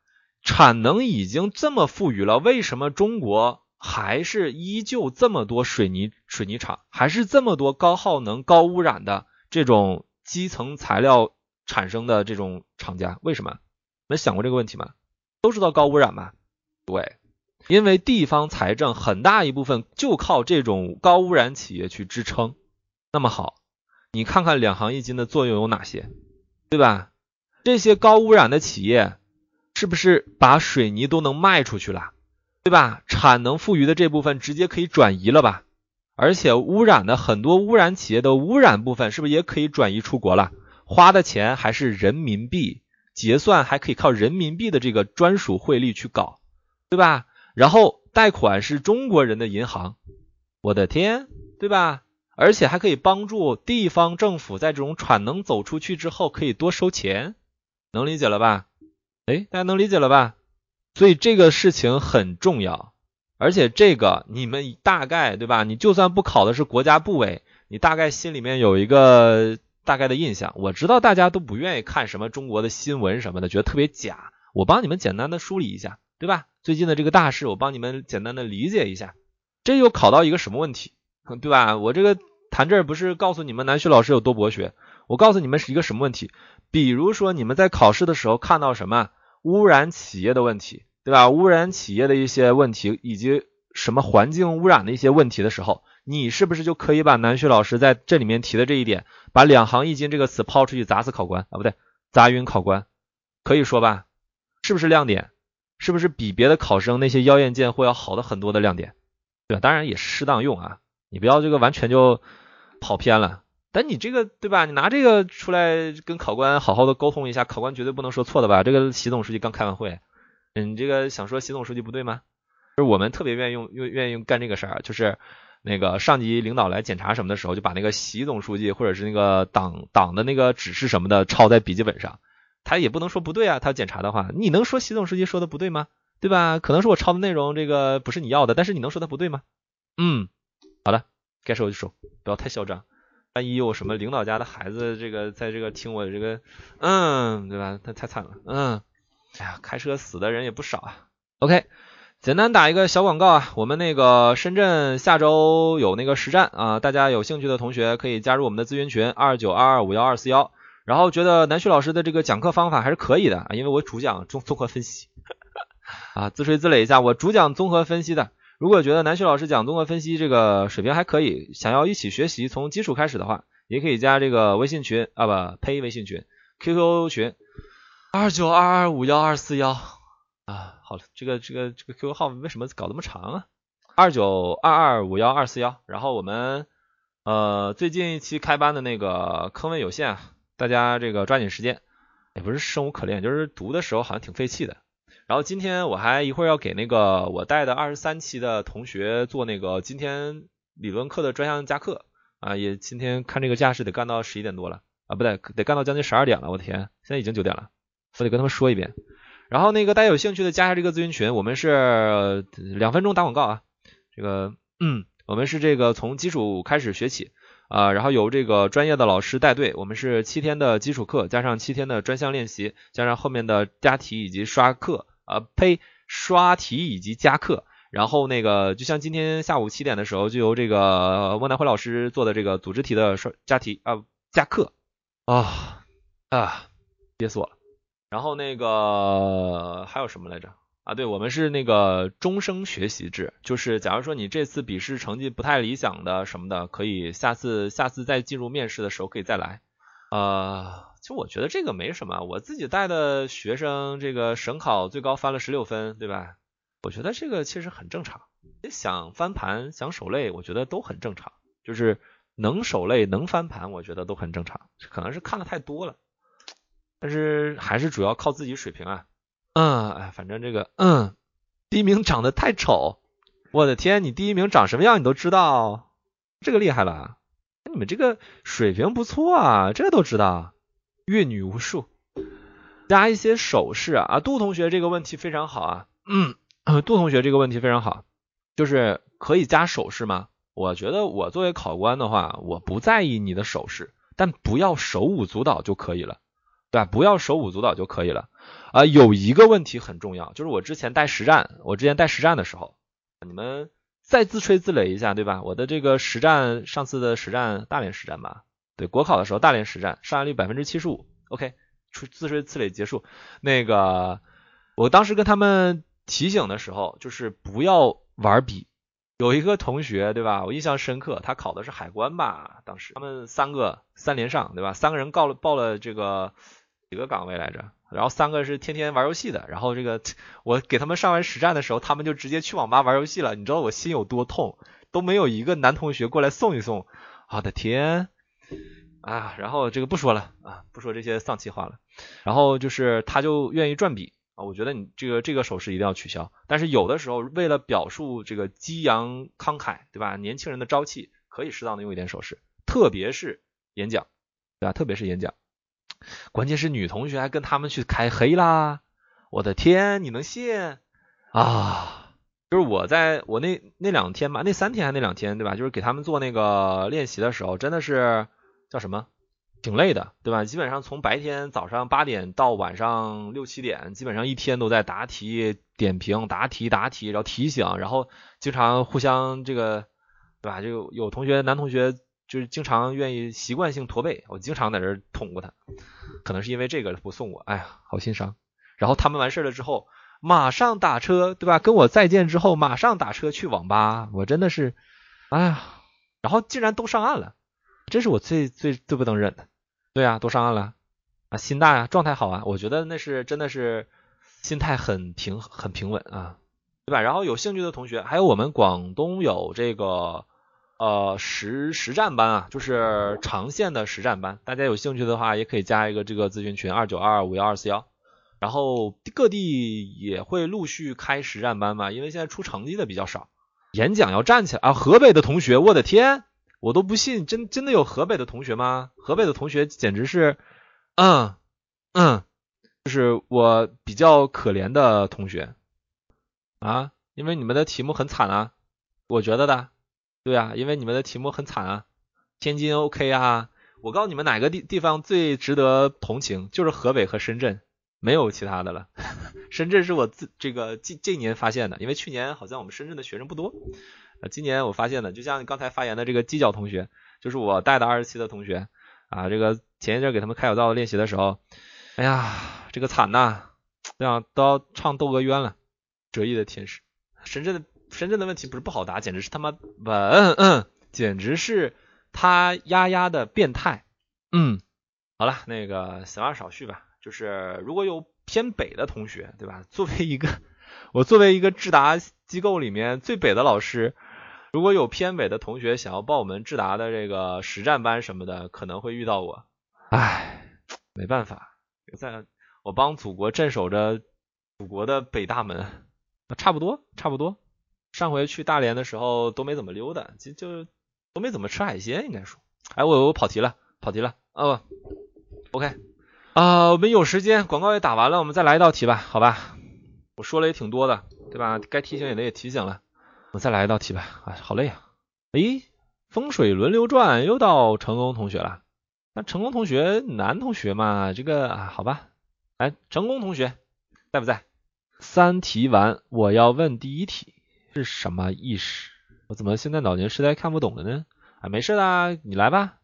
产能已经这么富裕了，为什么中国还是依旧这么多水泥水泥厂，还是这么多高耗能、高污染的这种基层材料产生的这种厂家？为什么？没想过这个问题吗？都知道高污染吗？对，因为地方财政很大一部分就靠这种高污染企业去支撑。那么好，你看看两行一金的作用有哪些，对吧？这些高污染的企业是不是把水泥都能卖出去了，对吧？产能富余的这部分直接可以转移了吧？而且污染的很多污染企业的污染部分是不是也可以转移出国了？花的钱还是人民币，结算还可以靠人民币的这个专属汇率去搞。对吧？然后贷款是中国人的银行，我的天，对吧？而且还可以帮助地方政府在这种产能走出去之后可以多收钱，能理解了吧？哎，大家能理解了吧？所以这个事情很重要，而且这个你们大概对吧？你就算不考的是国家部委，你大概心里面有一个大概的印象。我知道大家都不愿意看什么中国的新闻什么的，觉得特别假。我帮你们简单的梳理一下，对吧？最近的这个大事，我帮你们简单的理解一下。这又考到一个什么问题，对吧？我这个谈这儿不是告诉你们南旭老师有多博学，我告诉你们是一个什么问题？比如说你们在考试的时候看到什么污染企业的问题，对吧？污染企业的一些问题，以及什么环境污染的一些问题的时候，你是不是就可以把南旭老师在这里面提的这一点，把两行一金这个词抛出去砸死考官啊？不对，砸晕考官，可以说吧？是不是亮点？是不是比别的考生那些妖艳贱货要好的很多的亮点？对吧？当然也适当用啊，你不要这个完全就跑偏了。但你这个对吧？你拿这个出来跟考官好好的沟通一下，考官绝对不能说错的吧？这个习总书记刚开完会，嗯你这个想说习总书记不对吗？就是我们特别愿意用愿愿意用干这个事儿，就是那个上级领导来检查什么的时候，就把那个习总书记或者是那个党党的那个指示什么的抄在笔记本上。他也不能说不对啊，他检查的话，你能说习总书记说的不对吗？对吧？可能是我抄的内容这个不是你要的，但是你能说他不对吗？嗯，好的，该收就收，不要太嚣张。万一有什么领导家的孩子这个在这个听我这个，嗯，对吧？那太惨了，嗯，哎呀，开车死的人也不少啊。OK，简单打一个小广告啊，我们那个深圳下周有那个实战啊，大家有兴趣的同学可以加入我们的咨询群二九二二五幺二四幺。然后觉得南旭老师的这个讲课方法还是可以的，因为我主讲综综合分析 啊，自吹自擂一下，我主讲综合分析的。如果觉得南旭老师讲综合分析这个水平还可以，想要一起学习从基础开始的话，也可以加这个微信群啊不呸微信群 QQ 群二九二二五幺二四幺啊，好了，这个这个这个 QQ 号为什么搞那么长啊？二九二二五幺二四幺，然后我们呃最近一期开班的那个坑位有限啊。大家这个抓紧时间，也不是生无可恋，就是读的时候好像挺费气的。然后今天我还一会儿要给那个我带的二十三期的同学做那个今天理论课的专项加课啊，也今天看这个架势得干到十一点多了啊，不对，得干到将近十二点了。我的天，现在已经九点了，我得跟他们说一遍。然后那个大家有兴趣的加一下这个咨询群，我们是两分钟打广告啊，这个嗯，我们是这个从基础开始学起。啊，然后由这个专业的老师带队，我们是七天的基础课，加上七天的专项练习，加上后面的加题以及刷课，啊呸，刷题以及加课。然后那个就像今天下午七点的时候，就由这个翁南辉老师做的这个组织题的刷加题啊加课啊啊憋死我了。然后那个还有什么来着？啊，对，我们是那个终生学习制，就是假如说你这次笔试成绩不太理想的什么的，可以下次下次再进入面试的时候可以再来。呃，其实我觉得这个没什么，我自己带的学生这个省考最高翻了十六分，对吧？我觉得这个其实很正常，想翻盘想守擂，我觉得都很正常，就是能守擂能翻盘，我觉得都很正常，可能是看的太多了，但是还是主要靠自己水平啊。嗯，哎，反正这个，嗯，第一名长得太丑，我的天，你第一名长什么样你都知道，这个厉害了，你们这个水平不错啊，这个都知道，阅女无数，加一些手势啊，杜同学这个问题非常好啊，嗯，杜同学这个问题非常好，就是可以加手势吗？我觉得我作为考官的话，我不在意你的手势，但不要手舞足蹈就可以了，对吧？不要手舞足蹈就可以了。啊，有一个问题很重要，就是我之前带实战，我之前带实战的时候，你们再自吹自擂一下，对吧？我的这个实战，上次的实战大连实战吧，对，国考的时候大连实战上岸率百分之七十五，OK，出自吹自擂结束。那个我当时跟他们提醒的时候，就是不要玩笔。有一个同学，对吧？我印象深刻，他考的是海关吧，当时他们三个三连上，对吧？三个人告了报了这个几个岗位来着？然后三个是天天玩游戏的，然后这个我给他们上完实战的时候，他们就直接去网吧玩游戏了。你知道我心有多痛？都没有一个男同学过来送一送。我的天啊！然后这个不说了啊，不说这些丧气话了。然后就是他就愿意转笔啊，我觉得你这个这个手势一定要取消。但是有的时候为了表述这个激扬慷慨，对吧？年轻人的朝气，可以适当的用一点手势，特别是演讲，对吧？特别是演讲。关键是女同学还跟他们去开黑啦！我的天，你能信啊？就是我在我那那两天吧，那三天还那两天对吧？就是给他们做那个练习的时候，真的是叫什么？挺累的，对吧？基本上从白天早上八点到晚上六七点，基本上一天都在答题、点评、答题、答题，然后提醒，然后经常互相这个，对吧？就有同学男同学。就是经常愿意习惯性驼背，我经常在这捅过他，可能是因为这个不送我，哎呀，好心伤。然后他们完事了之后，马上打车，对吧？跟我再见之后，马上打车去网吧，我真的是，哎呀，然后竟然都上岸了，这是我最最最不能忍的。对啊，都上岸了啊，心大呀，状态好啊，我觉得那是真的是心态很平很平稳啊，对吧？然后有兴趣的同学，还有我们广东有这个。呃，实实战班啊，就是长线的实战班，大家有兴趣的话，也可以加一个这个咨询群二九二二五幺二四幺。然后各地也会陆续开实战班嘛，因为现在出成绩的比较少，演讲要站起来啊！河北的同学，我的天，我都不信，真真的有河北的同学吗？河北的同学简直是，嗯嗯，就是我比较可怜的同学啊，因为你们的题目很惨啊，我觉得的。对啊，因为你们的题目很惨啊，天津 OK 啊，我告诉你们哪个地地方最值得同情，就是河北和深圳，没有其他的了。深圳是我自这个近这年发现的，因为去年好像我们深圳的学生不多，呃，今年我发现的，就像刚才发言的这个犄角同学，就是我带的二十七的同学，啊，这个前一阵给他们开小灶练习的时候，哎呀，这个惨呐，这样都要唱窦娥冤了，折翼的天使。深圳的深圳的问题不是不好答，简直是他妈嗯嗯，简直是他丫丫的变态。嗯，好了，那个闲话少叙吧，就是如果有偏北的同学，对吧？作为一个我作为一个智达机构里面最北的老师，如果有偏北的同学想要报我们智达的这个实战班什么的，可能会遇到我。唉，没办法，在我帮祖国镇守着祖国的北大门。差不多，差不多。上回去大连的时候都没怎么溜达，就就都没怎么吃海鲜，应该说。哎，我我跑题了，跑题了。哦，OK，啊，我们有时间，广告也打完了，我们再来一道题吧，好吧？我说了也挺多的，对吧？该提醒也的也提醒了，我再来一道题吧。啊，好累啊！诶，风水轮流转，又到成功同学了。那成功同学，男同学嘛，这个啊，好吧。来，成功同学在不在？三题完，我要问第一题是什么意识？我怎么现在脑筋实在看不懂了呢？啊，没事的，你来吧，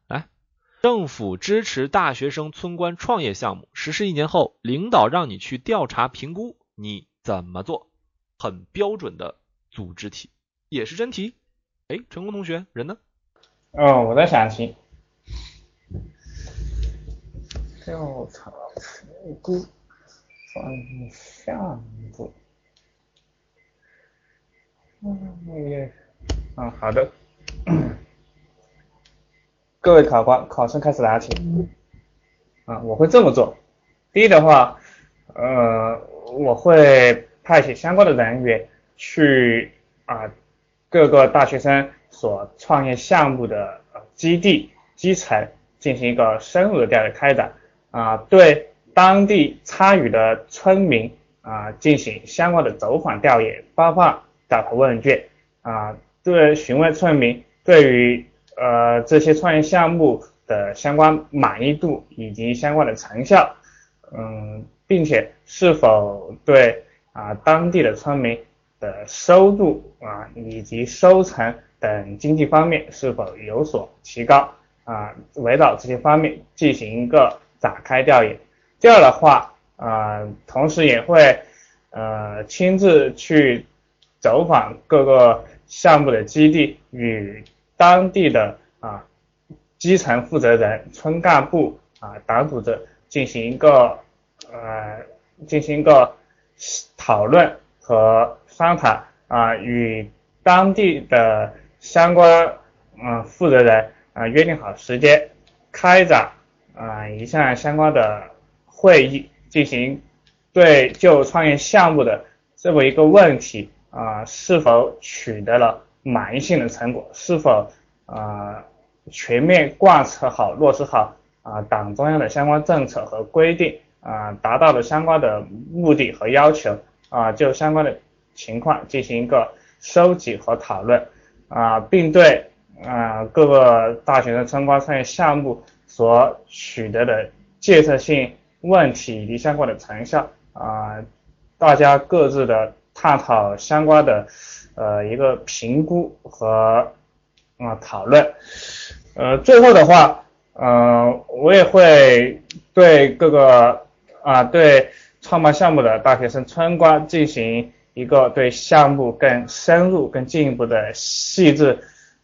政府支持大学生村官创业项目，实施一年后，领导让你去调查评估，你怎么做？很标准的组织题，也是真题。哎，成功同学人呢？哦，我在想题。调查评估。创业项目，嗯，嗯，好的，各位考官，考生开始答题。啊，我会这么做。第一的话，呃，我会派遣相关的人员去啊各个大学生所创业项目的基地基层进行一个深入的调查开展啊，对。当地参与的村民啊，进行相关的走访调研，发放调查问卷啊，对询问村民对于呃这些创业项目的相关满意度以及相关的成效，嗯，并且是否对啊当地的村民的收入啊以及收成等经济方面是否有所提高啊，围绕这些方面进行一个展开调研。第二的话，呃，同时也会呃亲自去走访各个项目的基地，与当地的啊基层负责人、村干部啊党组织进行一个呃进行一个讨论和商谈啊，与当地的相关嗯负责人啊约定好时间，开展啊一项相关的。会议进行对就创业项目的这么一个问题啊，是否取得了满意性的成果，是否啊全面贯彻好落实好啊党中央的相关政策和规定啊，达到了相关的目的和要求啊，就相关的情况进行一个收集和讨论啊，并对啊各个大学生参观创业项目所取得的建设性。问题以及相关的成效啊，大家各自的探讨相关的呃一个评估和啊讨论，呃最后的话，嗯我也会对各个啊对创办项目的大学生村官进行一个对项目更深入、更进一步的细致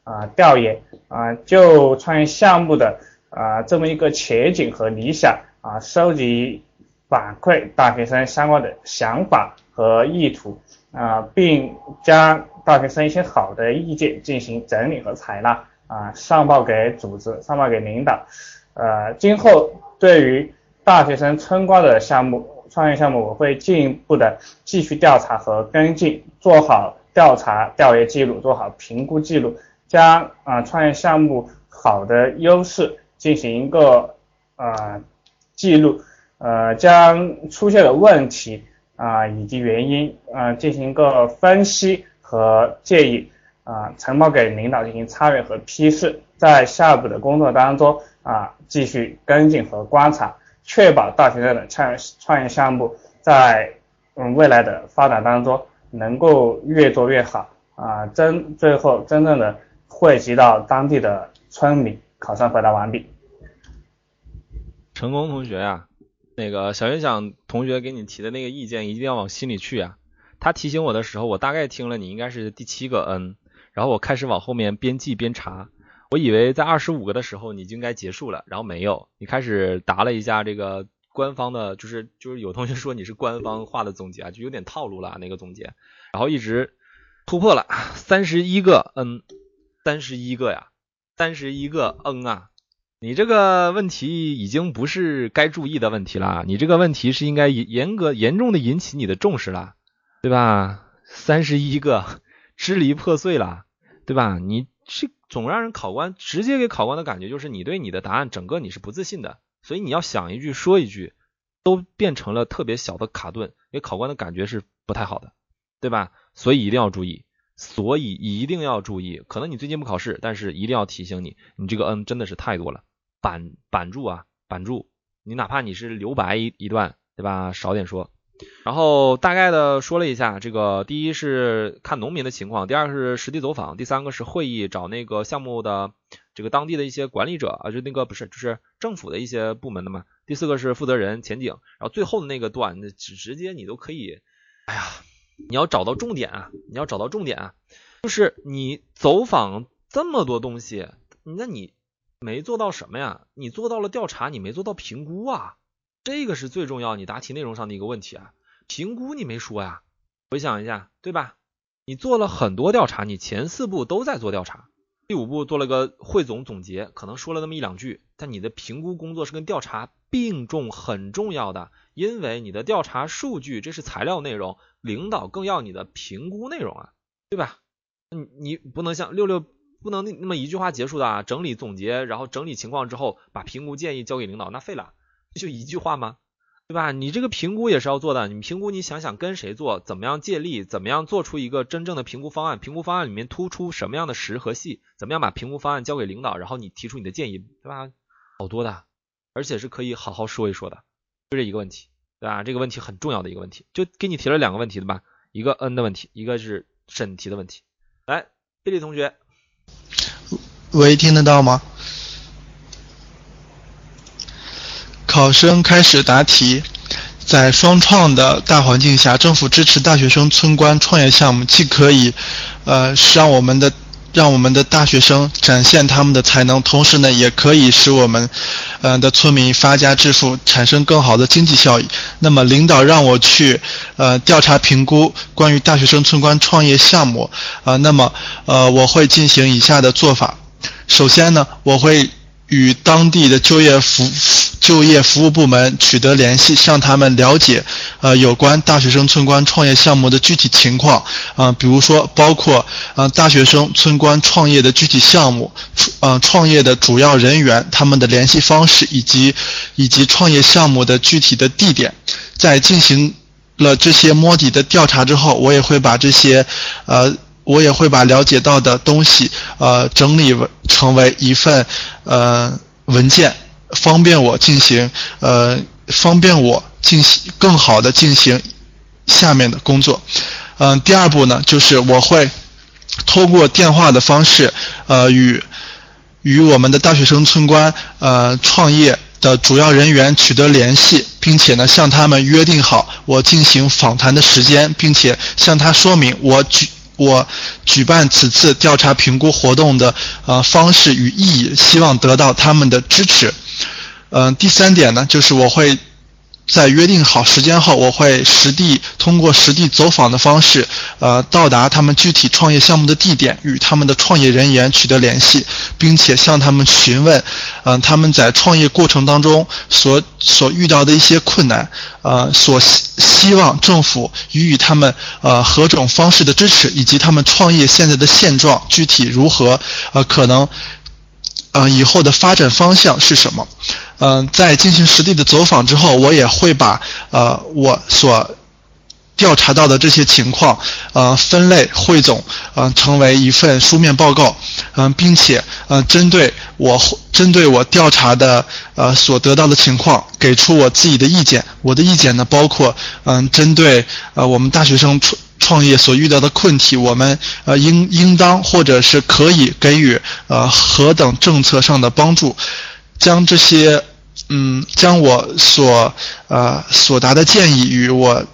啊调研啊，就创业项目的啊这么一个前景和理想。啊，收集反馈大学生相关的想法和意图啊，并将大学生一些好的意见进行整理和采纳啊，上报给组织，上报给领导。呃，今后对于大学生村官的项目、创业项目，我会进一步的继续调查和跟进，做好调查调研记录，做好评估记录，将啊创业项目好的优势进行一个啊。记录，呃，将出现的问题啊以及原因啊进行一个分析和建议啊，呈报给领导进行参阅和批示，在下一步的工作当中啊继续跟进和观察，确保大学生的创创业项目在嗯未来的发展当中能够越做越好啊，真最后真正的惠及到当地的村民。考生回答完毕。成功同学呀，那个小云想同学给你提的那个意见一定要往心里去啊。他提醒我的时候，我大概听了你应该是第七个 N，然后我开始往后面边记边查，我以为在二十五个的时候你就应该结束了，然后没有，你开始答了一下这个官方的，就是就是有同学说你是官方化的总结啊，就有点套路了那个总结，然后一直突破了三十一个 N，三十一个呀，三十一个 N 啊。你这个问题已经不是该注意的问题了，你这个问题是应该严严格严重的引起你的重视了，对吧？三十一个支离破碎了，对吧？你这总让人考官直接给考官的感觉就是你对你的答案整个你是不自信的，所以你要想一句说一句，都变成了特别小的卡顿，给考官的感觉是不太好的，对吧？所以一定要注意，所以一定要注意。可能你最近不考试，但是一定要提醒你，你这个 N 真的是太多了。板板住啊，板住！你哪怕你是留白一一段，对吧？少点说。然后大概的说了一下，这个第一是看农民的情况，第二个是实地走访，第三个是会议找那个项目的这个当地的一些管理者啊，就那个不是，就是政府的一些部门的嘛。第四个是负责人前景，然后最后的那个段，直直接你都可以，哎呀，你要找到重点啊，你要找到重点啊，就是你走访这么多东西，那你。没做到什么呀？你做到了调查，你没做到评估啊，这个是最重要。你答题内容上的一个问题啊，评估你没说呀。回想一下，对吧？你做了很多调查，你前四步都在做调查，第五步做了个汇总总结，可能说了那么一两句，但你的评估工作是跟调查并重，很重要的，因为你的调查数据这是材料内容，领导更要你的评估内容啊，对吧？你你不能像六六。不能那那么一句话结束的啊！整理总结，然后整理情况之后，把评估建议交给领导，那废了，就一句话吗？对吧？你这个评估也是要做的，你评估你想想跟谁做，怎么样借力，怎么样做出一个真正的评估方案？评估方案里面突出什么样的实和细？怎么样把评估方案交给领导，然后你提出你的建议，对吧？好多的，而且是可以好好说一说的，就这一个问题，对吧？这个问题很重要的一个问题，就给你提了两个问题对吧？一个 N 的问题，一个是审题的问题。来，贝利同学。喂，听得到吗？考生开始答题。在双创的大环境下，政府支持大学生村官创业项目，既可以，呃，让我们的让我们的大学生展现他们的才能，同时呢，也可以使我们，呃的村民发家致富，产生更好的经济效益。那么，领导让我去，呃，调查评估关于大学生村官创业项目，啊，那么，呃，我会进行以下的做法。首先呢，我会与当地的就业服就业服务部门取得联系，向他们了解，呃，有关大学生村官创业项目的具体情况，啊，比如说包括，呃，大学生村官创业的具体项目，呃，创业的主要人员，他们的联系方式，以及以及创业项目的具体的地点。在进行了这些摸底的调查之后，我也会把这些，呃。我也会把了解到的东西，呃，整理为成为一份呃文件，方便我进行呃方便我进行更好的进行下面的工作。嗯，第二步呢，就是我会通过电话的方式，呃，与与我们的大学生村官呃创业的主要人员取得联系，并且呢向他们约定好我进行访谈的时间，并且向他说明我举。我举办此次调查评估活动的呃方式与意义，希望得到他们的支持。嗯，第三点呢，就是我会。在约定好时间后，我会实地通过实地走访的方式，呃，到达他们具体创业项目的地点，与他们的创业人员取得联系，并且向他们询问，嗯，他们在创业过程当中所所遇到的一些困难，呃，所希希望政府予以他们呃何种方式的支持，以及他们创业现在的现状具体如何，呃，可能。嗯，以后的发展方向是什么？嗯，在进行实地的走访之后，我也会把呃我所调查到的这些情况，呃分类汇总，嗯成为一份书面报告，嗯，并且呃针对我针对我调查的呃所得到的情况，给出我自己的意见。我的意见呢，包括嗯针对呃我们大学生出。创业所遇到的困题，我们呃应应当或者是可以给予呃何等政策上的帮助，将这些嗯，将我所呃所达的建议与我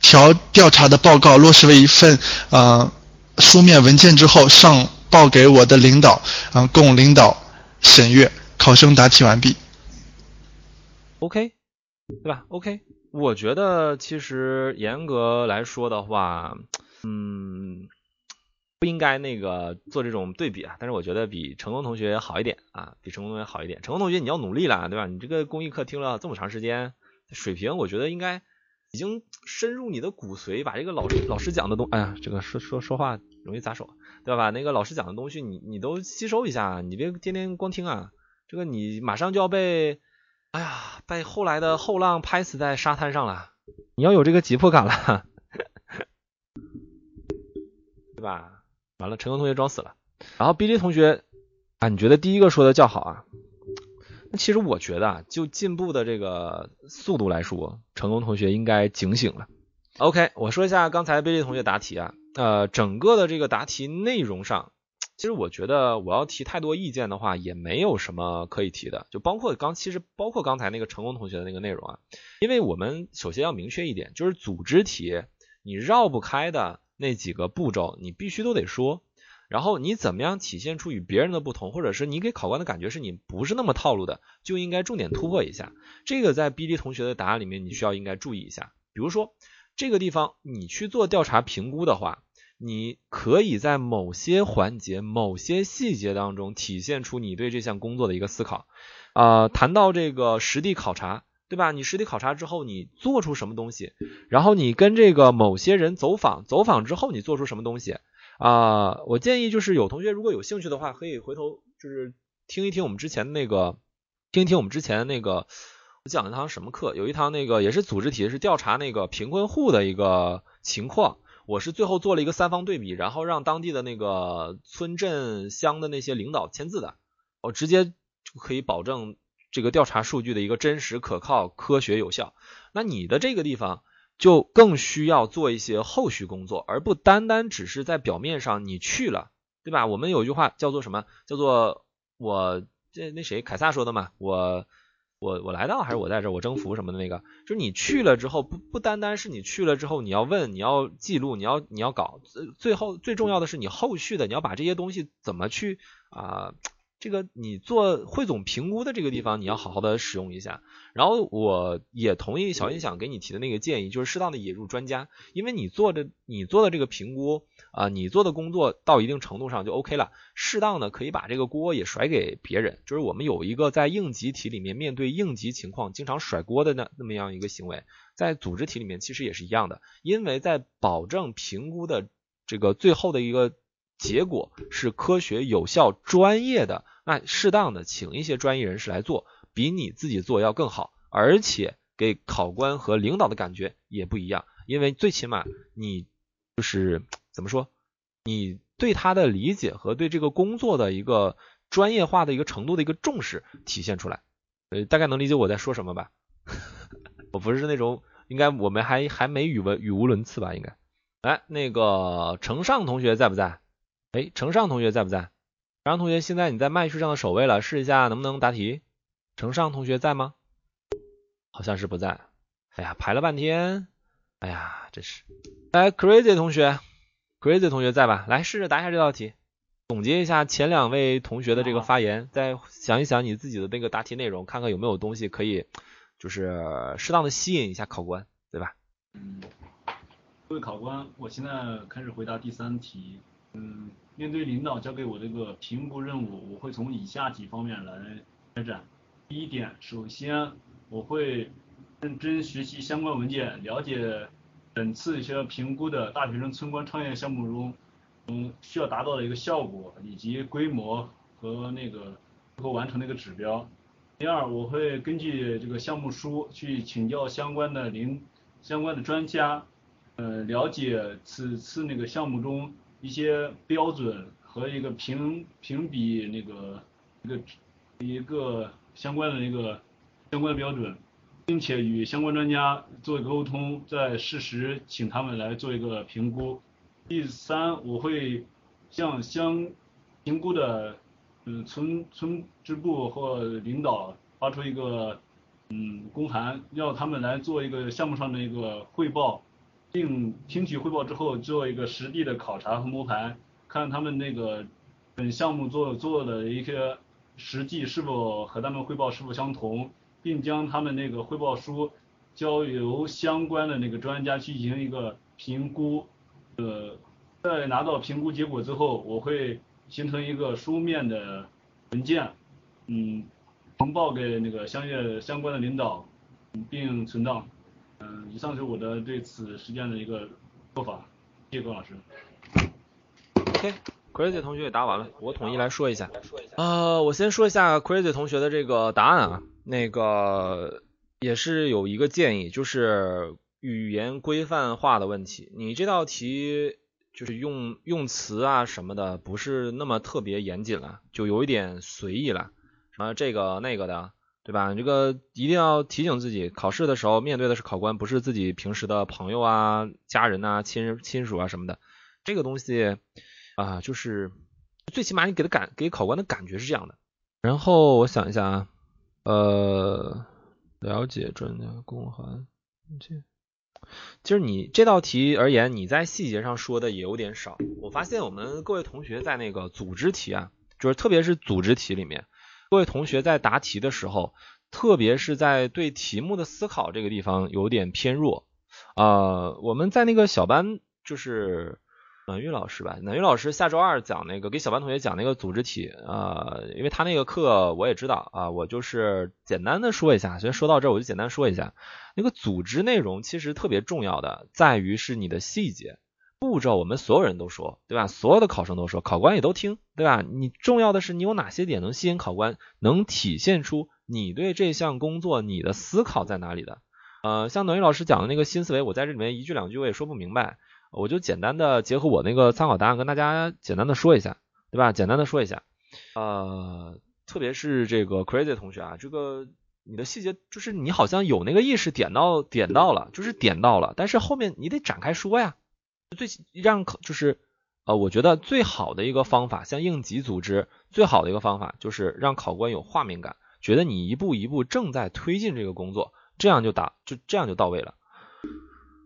调调查的报告落实为一份呃书面文件之后，上报给我的领导，嗯、供领导审阅。考生答题完毕。OK，对吧？OK，我觉得其实严格来说的话，嗯，不应该那个做这种对比啊。但是我觉得比成功同学好一点啊，比成功同学好一点。成功同学你要努力了，对吧？你这个公益课听了这么长时间，水平我觉得应该已经深入你的骨髓，把这个老师老师讲的东，哎呀，这个说说说话容易砸手，对吧？那个老师讲的东西你你都吸收一下，你别天天光听啊。这个你马上就要被，哎呀，被后来的后浪拍死在沙滩上了，你要有这个急迫感了，对吧？完了，陈功同学装死了，然后 B J 同学啊，你觉得第一个说的较好啊？那其实我觉得啊，就进步的这个速度来说，成功同学应该警醒了。OK，我说一下刚才 B J 同学答题啊，呃，整个的这个答题内容上。其实我觉得我要提太多意见的话，也没有什么可以提的，就包括刚其实包括刚才那个成功同学的那个内容啊，因为我们首先要明确一点，就是组织题你绕不开的那几个步骤，你必须都得说。然后你怎么样体现出与别人的不同，或者是你给考官的感觉是你不是那么套路的，就应该重点突破一下。这个在 B D 同学的答案里面，你需要应该注意一下。比如说这个地方你去做调查评估的话。你可以在某些环节、某些细节当中体现出你对这项工作的一个思考。啊、谈到这个实地考察，对吧？你实地考察之后，你做出什么东西？然后你跟这个某些人走访，走访之后你做出什么东西？啊、我建议就是有同学如果有兴趣的话，可以回头就是听一听我们之前那个，听一听我们之前那个我讲了一堂什么课？有一堂那个也是组织题，是调查那个贫困户的一个情况。我是最后做了一个三方对比，然后让当地的那个村镇乡的那些领导签字的，我直接就可以保证这个调查数据的一个真实、可靠、科学、有效。那你的这个地方就更需要做一些后续工作，而不单单只是在表面上你去了，对吧？我们有一句话叫做什么？叫做我这那谁凯撒说的嘛？我。我我来到还是我在这儿我征服什么的那个，就是你去了之后不不单单是你去了之后你要问你要记录你要你要搞，最后最重要的是你后续的你要把这些东西怎么去啊、呃、这个你做汇总评估的这个地方你要好好的使用一下。然后我也同意小音响给你提的那个建议，就是适当的引入专家，因为你做的你做的这个评估啊、呃，你做的工作到一定程度上就 OK 了，适当的可以把这个锅也甩给别人。就是我们有一个在应急题里面面对应急情况经常甩锅的那那么样一个行为，在组织题里面其实也是一样的，因为在保证评估的这个最后的一个结果是科学、有效、专业的，那适当的请一些专业人士来做。比你自己做要更好，而且给考官和领导的感觉也不一样，因为最起码你就是怎么说，你对他的理解和对这个工作的一个专业化的一个程度的一个重视体现出来，呃，大概能理解我在说什么吧？我不是那种，应该我们还还没语文语无伦次吧？应该，来，那个程尚同学在不在？哎，程尚同学在不在？程尚同学，现在你在麦序上的首位了，试一下能不能答题？程尚同学在吗？好像是不在。哎呀，排了半天，哎呀，真是。来，Crazy 同学，Crazy 同学在吧？来，试着答一下这道题，总结一下前两位同学的这个发言，再想一想你自己的那个答题内容，看看有没有东西可以，就是适当的吸引一下考官，对吧？嗯，各位考官，我现在开始回答第三题。嗯，面对领导交给我这个评估任务，我会从以下几方面来开展。第一点，首先我会认真学习相关文件，了解本次一些评估的大学生村官创业项目中，嗯，需要达到的一个效果以及规模和那个最后完成的一个指标。第二，我会根据这个项目书去请教相关的领相关的专家，呃，了解此次那个项目中一些标准和一个评评比那个一个一个。相关的那个相关的标准，并且与相关专家做一个沟通，在适时请他们来做一个评估。第三，我会向相评估的嗯村村支部或领导发出一个嗯公函，要他们来做一个项目上的一个汇报，并听取汇报之后做一个实地的考察和摸排，看他们那个本项目做做的一些实际是否和他们汇报是否相同，并将他们那个汇报书交由相关的那个专家进行一个评估，呃，在拿到评估结果之后，我会形成一个书面的文件，嗯，呈报给那个相应相关的领导，并存档。嗯，以上是我的对此实践的一个做法，谢谢郭老师。OK，Crazy 同学也答完了，我统一来说一下。呃，我先说一下 Crazy 同学的这个答案啊，那个也是有一个建议，就是语言规范化的问题。你这道题就是用用词啊什么的，不是那么特别严谨了，就有一点随意了，什么这个那个的，对吧？这个一定要提醒自己，考试的时候面对的是考官，不是自己平时的朋友啊、家人啊、亲人亲属啊什么的。这个东西啊、就是最起码你给的感给考官的感觉是这样的。然后我想一下啊，呃，了解专家公函，这其实你这道题而言，你在细节上说的也有点少。我发现我们各位同学在那个组织题啊，就是特别是组织题里面，各位同学在答题的时候，特别是在对题目的思考这个地方有点偏弱。啊、我们在那个小班就是暖玉老师吧，暖玉老师下周二讲那个给小班同学讲那个组织题啊、因为他那个课我也知道啊、我就是简单的说一下，所以说到这儿我就简单说一下，那个组织内容其实特别重要的在于是你的细节步骤，我们所有人都说，对吧？所有的考生都说，考官也都听，对吧？你重要的是你有哪些点能吸引考官，能体现出你对这项工作你的思考在哪里的。呃，像暖玉老师讲的那个新思维，我在这里面一句两句我也说不明白，我就简单的结合我那个参考答案跟大家简单的说一下，对吧？简单的说一下，呃，特别是这个 Crazy 同学啊，这个你的细节就是你好像有那个意识点到点到了，就是点到了，但是后面你得展开说呀，最让考就是呃，我觉得最好的一个方法，像应急组织最好的一个方法就是让考官有画面感，觉得你一步一步正在推进这个工作，这样就打就这样就到位了。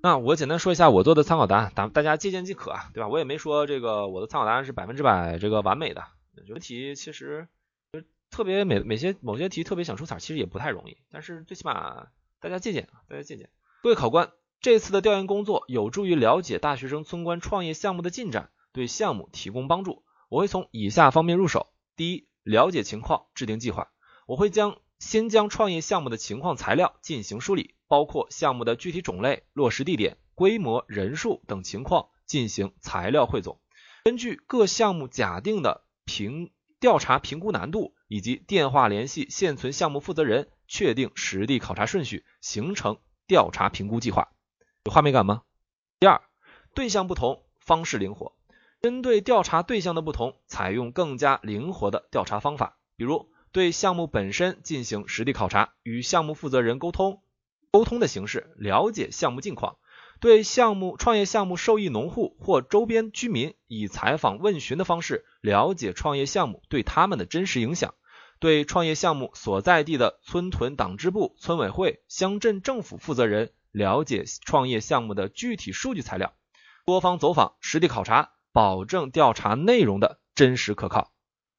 那我简单说一下我做的参考答案，大大家借鉴即可啊，对吧？我也没说这个我的参考答案是百分之百这个完美的，有的题其实就特别每每些某些题特别想出彩，其实也不太容易，但是最起码大家借鉴啊，大家借鉴。各位考官，这次的调研工作有助于了解大学生村官创业项目的进展，对项目提供帮助。我会从以下方面入手：第一，了解情况，制定计划。我会将先将创业项目的情况材料进行梳理，包括项目的具体种类、落实地点、规模、人数等情况进行材料汇总。根据各项目假定的评调查评估难度以及电话联系现存项目负责人，确定实地考察顺序，形成调查评估计划。有画面感吗？第二，对象不同，方式灵活。针对调查对象的不同，采用更加灵活的调查方法，比如对项目本身进行实地考察，与项目负责人沟通，沟通的形式了解项目近况；对项目创业项目受益农户或周边居民，以采访问询的方式了解创业项目对他们的真实影响；对创业项目所在地的村屯党支部、村委会、乡镇政府负责人了解创业项目的具体数据材料，多方走访、实地考察。保证调查内容的真实可靠，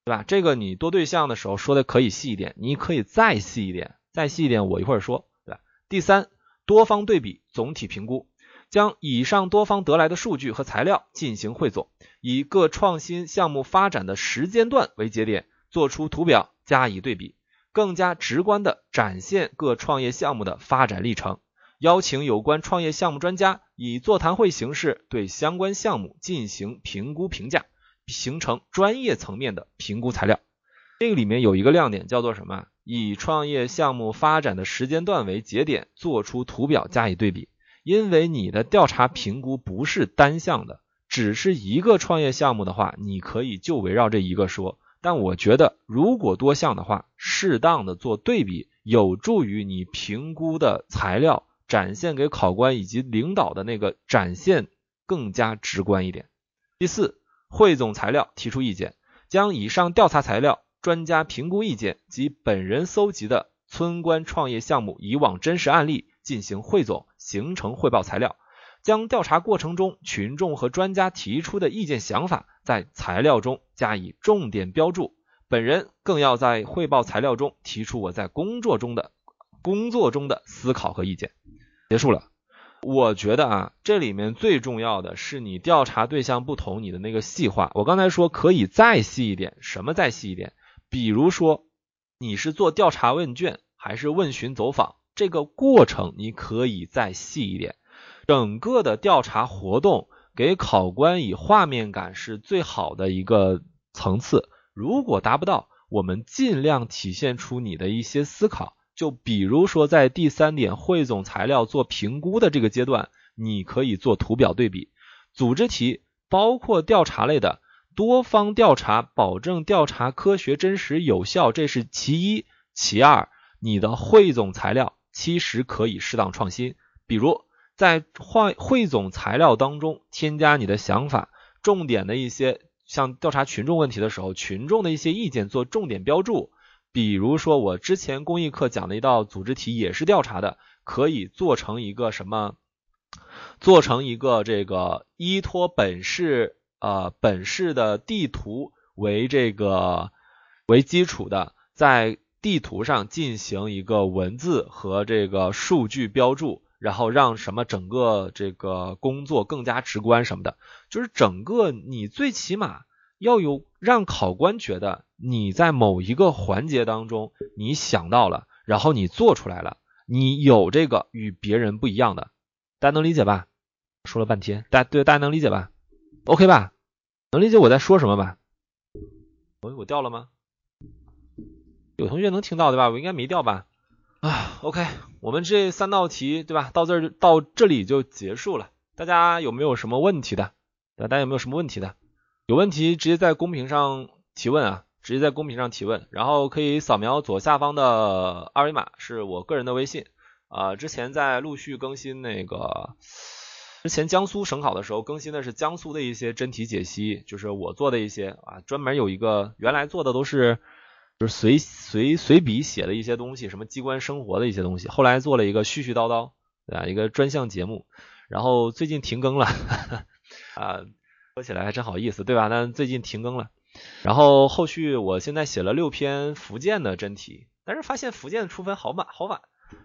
对吧？这个你多对象的时候说的可以细一点，你可以再细一点，再细一点，我一会儿说，对吧？第三，多方对比，总体评估，将以上多方得来的数据和材料进行汇总，以各创新项目发展的时间段为节点，做出图表加以对比，更加直观的展现各创业项目的发展历程。邀请有关创业项目专家以座谈会形式对相关项目进行评估评价，形成专业层面的评估材料。这个里面有一个亮点叫做什么？以创业项目发展的时间段为节点，做出图表加以对比。因为你的调查评估不是单向的，只是一个创业项目的话，你可以就围绕这一个说。但我觉得，如果多项的话，适当的做对比，有助于你评估的材料。展现给考官以及领导的那个展现更加直观一点。第四，汇总材料，提出意见，将以上调查材料、专家评估意见及本人搜集的村官创业项目以往真实案例进行汇总，形成汇报材料。将调查过程中群众和专家提出的意见想法在材料中加以重点标注。本人更要在汇报材料中提出我在工作中的工作中的思考和意见。结束了。我觉得啊，这里面最重要的是你调查对象不同，你的那个细化。我刚才说可以再细一点，什么再细一点？比如说你是做调查问卷还是问询走访，这个过程你可以再细一点。整个的调查活动给考官以画面感是最好的一个层次。如果达不到，我们尽量体现出你的一些思考。就比如说，在第三点汇总材料做评估的这个阶段，你可以做图表对比。组织题包括调查类的多方调查，保证调查科学、真实、有效，这是其一。其二，你的汇总材料其实可以适当创新，比如。在汇汇总材料当中添加你的想法，重点的一些像调查群众问题的时候，群众的一些意见做重点标注。比如说我之前公益课讲的一道组织题也是调查的，可以做成一个什么？做成一个这个依托本市呃本市的地图为这个为基础的，在地图上进行一个文字和这个数据标注。然后让什么整个这个工作更加直观什么的，就是整个你最起码要有让考官觉得你在某一个环节当中你想到了，然后你做出来了，你有这个与别人不一样的，大家能理解吧？说了半天，大家对大家能理解吧？OK 吧？能理解我在说什么吧？我我掉了吗？有同学能听到对吧？我应该没掉吧？啊，OK，我们这三道题对吧？到这儿到这里就结束了。大家有没有什么问题的？大家有没有什么问题的？有问题直接在公屏上提问啊，直接在公屏上提问，然后可以扫描左下方的二维码，是我个人的微信啊。之前在陆续更新那个，之前江苏省考的时候更新的是江苏的一些真题解析，就是我做的一些啊，专门有一个原来做的都是。就是随随随笔写的一些东西，什么机关生活的一些东西。后来做了一个絮絮叨叨，对吧？一个专项节目。然后最近停更了，啊，说起来还真好意思，对吧？但最近停更了。然后后续我现在写了六篇福建的真题，但是发现福建的出分好晚好晚。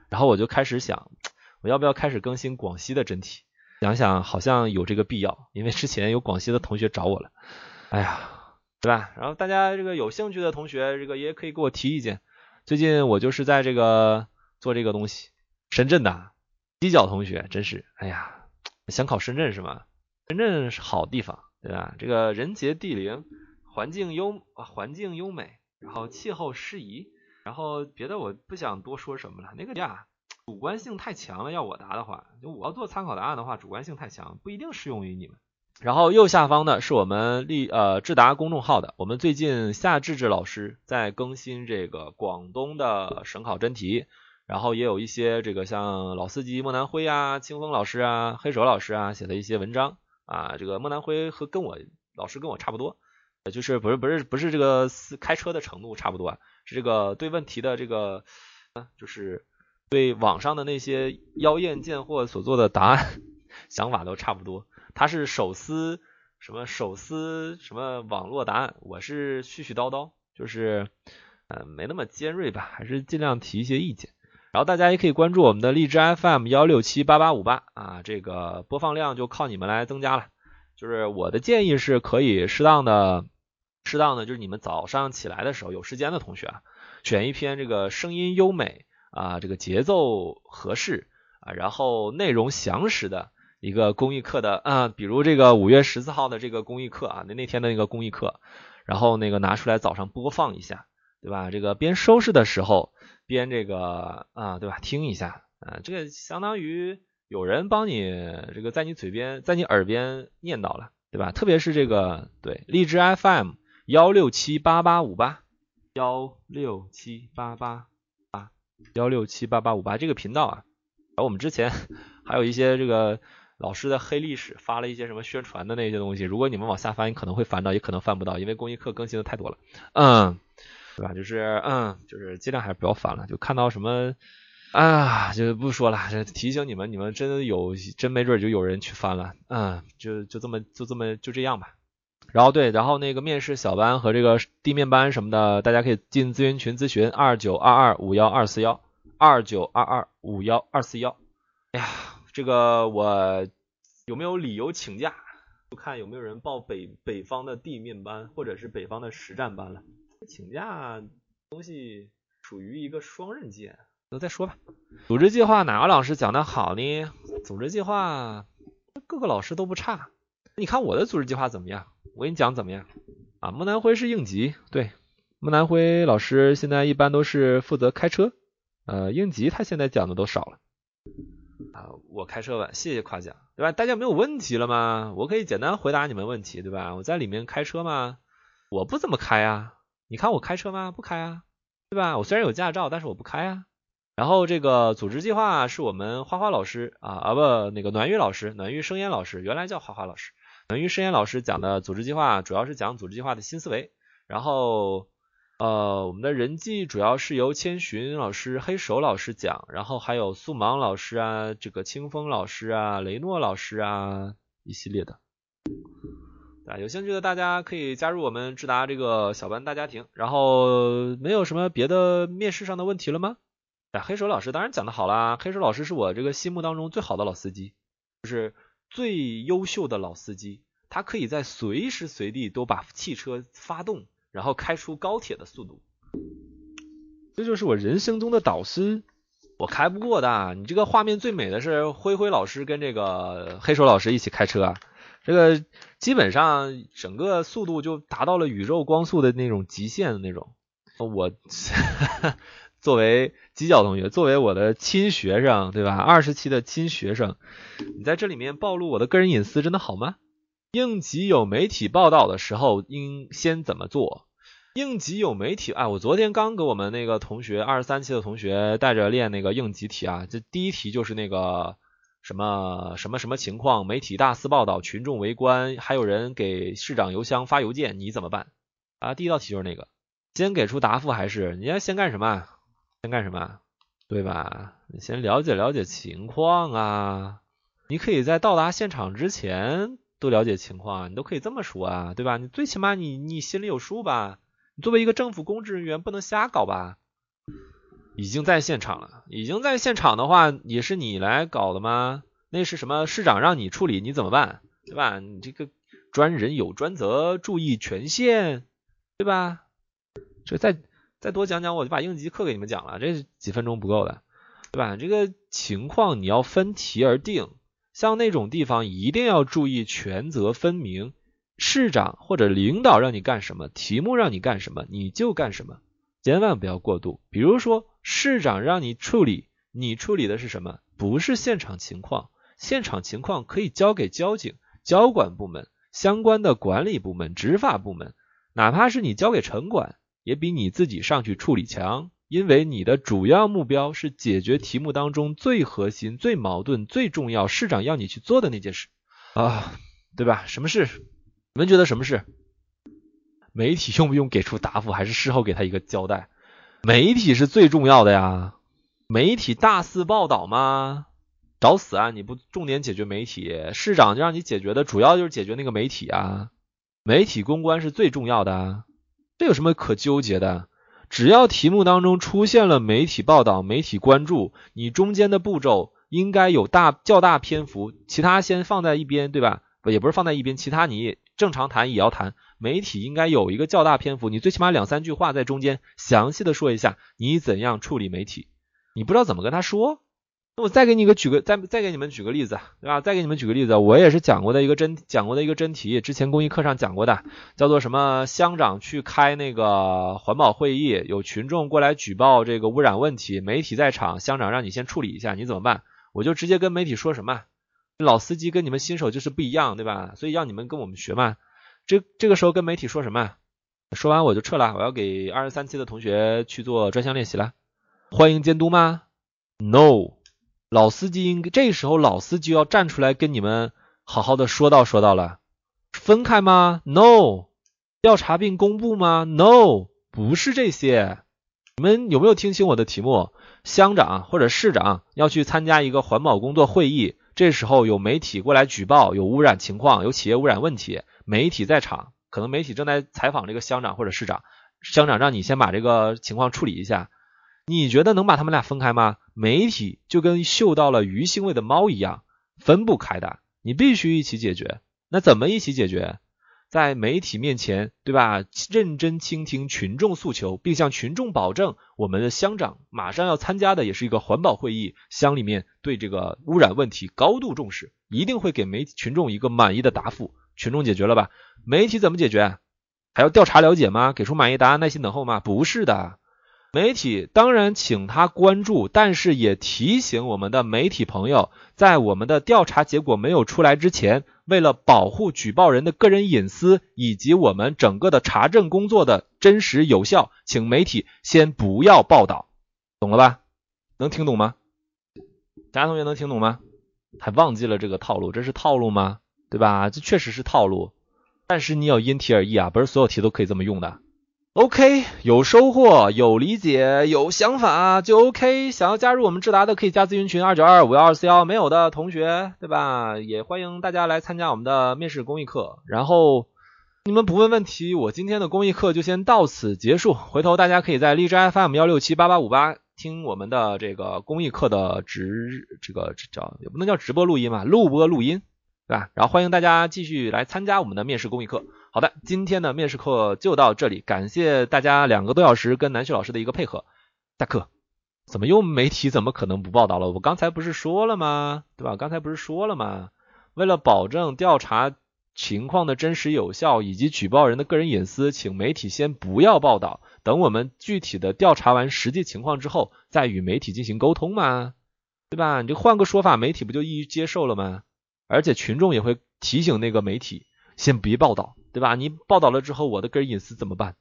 然后我就开始想，我要不要开始更新广西的真题？想想好像有这个必要，因为之前有广西的同学找我了。哎呀。对吧？然后大家这个有兴趣的同学，这个也可以给我提意见。最近我就是在这个做这个东西。深圳的犄角同学真是，哎呀，想考深圳是吗？深圳是好地方，对吧？这个人杰地灵，环境优环境优美，然后气候适宜，然后别的我不想多说什么了。那个呀，主观性太强了。要我答的话，就我要做参考答案的话，主观性太强，不一定适用于你们。然后右下方呢是我们立呃智达公众号的，我们最近夏志志老师在更新这个广东的省考真题，然后也有一些这个像老司机莫南辉啊、清风老师啊、黑手老师啊写的一些文章啊，这个莫南辉和跟我老师跟我差不多，就是不是不是不是这个开车的程度差不多啊，是这个对问题的这个就是对网上的那些妖艳贱货所做的答案 想法都差不多。他是手撕什么手撕什么网络答案，我是絮絮叨叨，就是呃没那么尖锐吧，还是尽量提一些意见。然后大家也可以关注我们的荔枝 FM 幺六七八八五八啊，这个播放量就靠你们来增加了。就是我的建议是可以适当的、适当的，就是你们早上起来的时候有时间的同学啊，选一篇这个声音优美啊，这个节奏合适啊，然后内容详实的。一个公益课的啊，比如这个五月十四号的这个公益课啊，那那天的那个公益课，然后那个拿出来早上播放一下，对吧？这个边收拾的时候边这个啊，对吧？听一下啊，这个相当于有人帮你这个在你嘴边，在你耳边念叨了，对吧？特别是这个对荔枝 FM 幺六七八八五八幺六七八八八幺六七八八五八这个频道啊，而我们之前 还有一些这个。老师的黑历史发了一些什么宣传的那些东西，如果你们往下翻，你可能会翻到，也可能翻不到，因为公益课更新的太多了。嗯，对吧？就是嗯，就是尽量还是不要翻了，就看到什么啊，就不说了，这提醒你们，你们真的有真没准就有人去翻了，嗯，就就这么就这么就这样吧。然后对，然后那个面试小班和这个地面班什么的，大家可以进咨询群咨询二九二二五幺二四幺二九二二五幺二四幺。哎呀，这个我有没有理由请假？就看有没有人报北北方的地面班或者是北方的实战班了。请假东西属于一个双刃剑，那再说吧。组织计划哪个老师讲的好呢？组织计划各个老师都不差。你看我的组织计划怎么样？我跟你讲怎么样啊？木南辉是应急，对，木南辉老师现在一般都是负责开车，呃，应急他现在讲的都少了啊。我开车吧，谢谢夸奖，对吧？大家没有问题了吗？我可以简单回答你们问题，对吧？我在里面开车吗？我不怎么开啊。你看我开车吗？不开啊，对吧？我虽然有驾照，但是我不开啊。然后这个组织计划是我们花花老师啊啊不，那个暖玉老师，暖玉生烟老师，原来叫花花老师。等于申岩老师讲的组织计划，主要是讲组织计划的新思维。然后，呃，我们的人际主要是由千寻老师、黑手老师讲，然后还有素芒老师啊，这个清风老师啊，雷诺老师啊，一系列的。啊，有兴趣的大家可以加入我们智达这个小班大家庭。然后，没有什么别的面试上的问题了吗？哎，黑手老师当然讲的好啦，黑手老师是我这个心目当中最好的老司机，就是。最优秀的老司机，他可以在随时随地都把汽车发动，然后开出高铁的速度。这就是我人生中的导师，我开不过的。你这个画面最美的是灰灰老师跟这个黑手老师一起开车啊，这个基本上整个速度就达到了宇宙光速的那种极限的那种。我。作为犄角同学，作为我的亲学生，对吧？二十期的亲学生，你在这里面暴露我的个人隐私，真的好吗？应急有媒体报道的时候，应先怎么做？应急有媒体，哎，我昨天刚给我们那个同学，二十三期的同学带着练那个应急题啊，这第一题就是那个什么什么什么情况，媒体大肆报道，群众围观，还有人给市长邮箱发邮件，你怎么办？啊，第一道题就是那个，先给出答复还是你要先干什么？先干什么？对吧？你先了解了解情况啊！你可以在到达现场之前都了解情况，你都可以这么说啊，对吧？你最起码你你心里有数吧？你作为一个政府公职人员，不能瞎搞吧？已经在现场了，已经在现场的话，也是你来搞的吗？那是什么市长让你处理，你怎么办？对吧？你这个专人有专责，注意权限，对吧？就在。再多讲讲，我就把应急课给你们讲了，这几分钟不够的，对吧？这个情况你要分题而定，像那种地方一定要注意权责分明，市长或者领导让你干什么，题目让你干什么，你就干什么，千万不要过度。比如说，市长让你处理，你处理的是什么？不是现场情况，现场情况可以交给交警、交管部门、相关的管理部门、执法部门，哪怕是你交给城管。也比你自己上去处理强，因为你的主要目标是解决题目当中最核心、最矛盾、最重要，市长要你去做的那件事啊，对吧？什么事？你们觉得什么事？媒体用不用给出答复，还是事后给他一个交代？媒体是最重要的呀！媒体大肆报道吗？找死啊！你不重点解决媒体，市长就让你解决的主要就是解决那个媒体啊！媒体公关是最重要的。这有什么可纠结的？只要题目当中出现了媒体报道、媒体关注，你中间的步骤应该有大较大篇幅，其他先放在一边，对吧？也不是放在一边，其他你正常谈也要谈。媒体应该有一个较大篇幅，你最起码两三句话在中间详细的说一下你怎样处理媒体。你不知道怎么跟他说？那我再给你个举个，再再给你们举个例子，对吧？再给你们举个例子，我也是讲过的一个真讲过的一个真题，之前公益课上讲过的，叫做什么？乡长去开那个环保会议，有群众过来举报这个污染问题，媒体在场，乡长让你先处理一下，你怎么办？我就直接跟媒体说什么？老司机跟你们新手就是不一样，对吧？所以让你们跟我们学嘛。这这个时候跟媒体说什么？说完我就撤了，我要给二十三期的同学去做专项练习了。欢迎监督吗？No。老司机应该这时候老司机要站出来跟你们好好的说道说道了，分开吗？No，调查并公布吗？No，不是这些。你们有没有听清我的题目？乡长或者市长要去参加一个环保工作会议，这时候有媒体过来举报有污染情况，有企业污染问题，媒体在场，可能媒体正在采访这个乡长或者市长，乡长让你先把这个情况处理一下，你觉得能把他们俩分开吗？媒体就跟嗅到了鱼腥味的猫一样，分不开的，你必须一起解决。那怎么一起解决？在媒体面前，对吧？认真倾听群众诉求，并向群众保证，我们的乡长马上要参加的也是一个环保会议，乡里面对这个污染问题高度重视，一定会给媒体群众一个满意的答复。群众解决了吧？媒体怎么解决？还要调查了解吗？给出满意答案，耐心等候吗？不是的。媒体当然请他关注，但是也提醒我们的媒体朋友，在我们的调查结果没有出来之前，为了保护举报人的个人隐私以及我们整个的查证工作的真实有效，请媒体先不要报道，懂了吧？能听懂吗？其他同学能听懂吗？还忘记了这个套路，这是套路吗？对吧？这确实是套路，但是你要因题而异啊，不是所有题都可以这么用的。OK，有收获，有理解，有想法就 OK。想要加入我们智达的，可以加咨询群二九二五幺二四幺。没有的同学，对吧？也欢迎大家来参加我们的面试公益课。然后你们不问问题，我今天的公益课就先到此结束。回头大家可以在荔枝 FM 幺六七八八五八听我们的这个公益课的直这个叫也不能叫直播录音嘛，录播录音，对吧？然后欢迎大家继续来参加我们的面试公益课。好的，今天的面试课就到这里，感谢大家两个多小时跟南旭老师的一个配合。下课，怎么又媒体怎么可能不报道了？我刚才不是说了吗？对吧？刚才不是说了吗？为了保证调查情况的真实有效以及举报人的个人隐私，请媒体先不要报道，等我们具体的调查完实际情况之后，再与媒体进行沟通嘛，对吧？你就换个说法，媒体不就易于接受了吗？而且群众也会提醒那个媒体先别报道。对吧？你报道了之后，我的个人隐私怎么办？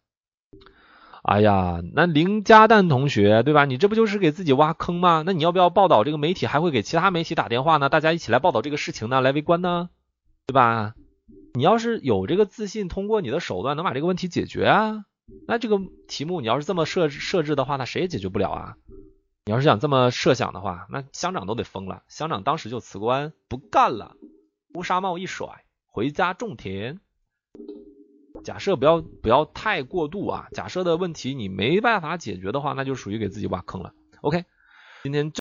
哎呀，那林家蛋同学，对吧？你这不就是给自己挖坑吗？那你要不要报道这个媒体？还会给其他媒体打电话呢？大家一起来报道这个事情呢？来围观呢？对吧？你要是有这个自信，通过你的手段能把这个问题解决啊？那这个题目你要是这么设设置的话，那谁也解决不了啊？你要是想这么设想的话，那乡长都得疯了。乡长当时就辞官不干了，乌纱帽一甩，回家种田。假设不要不要太过度啊！假设的问题你没办法解决的话，那就属于给自己挖坑了。OK，今天。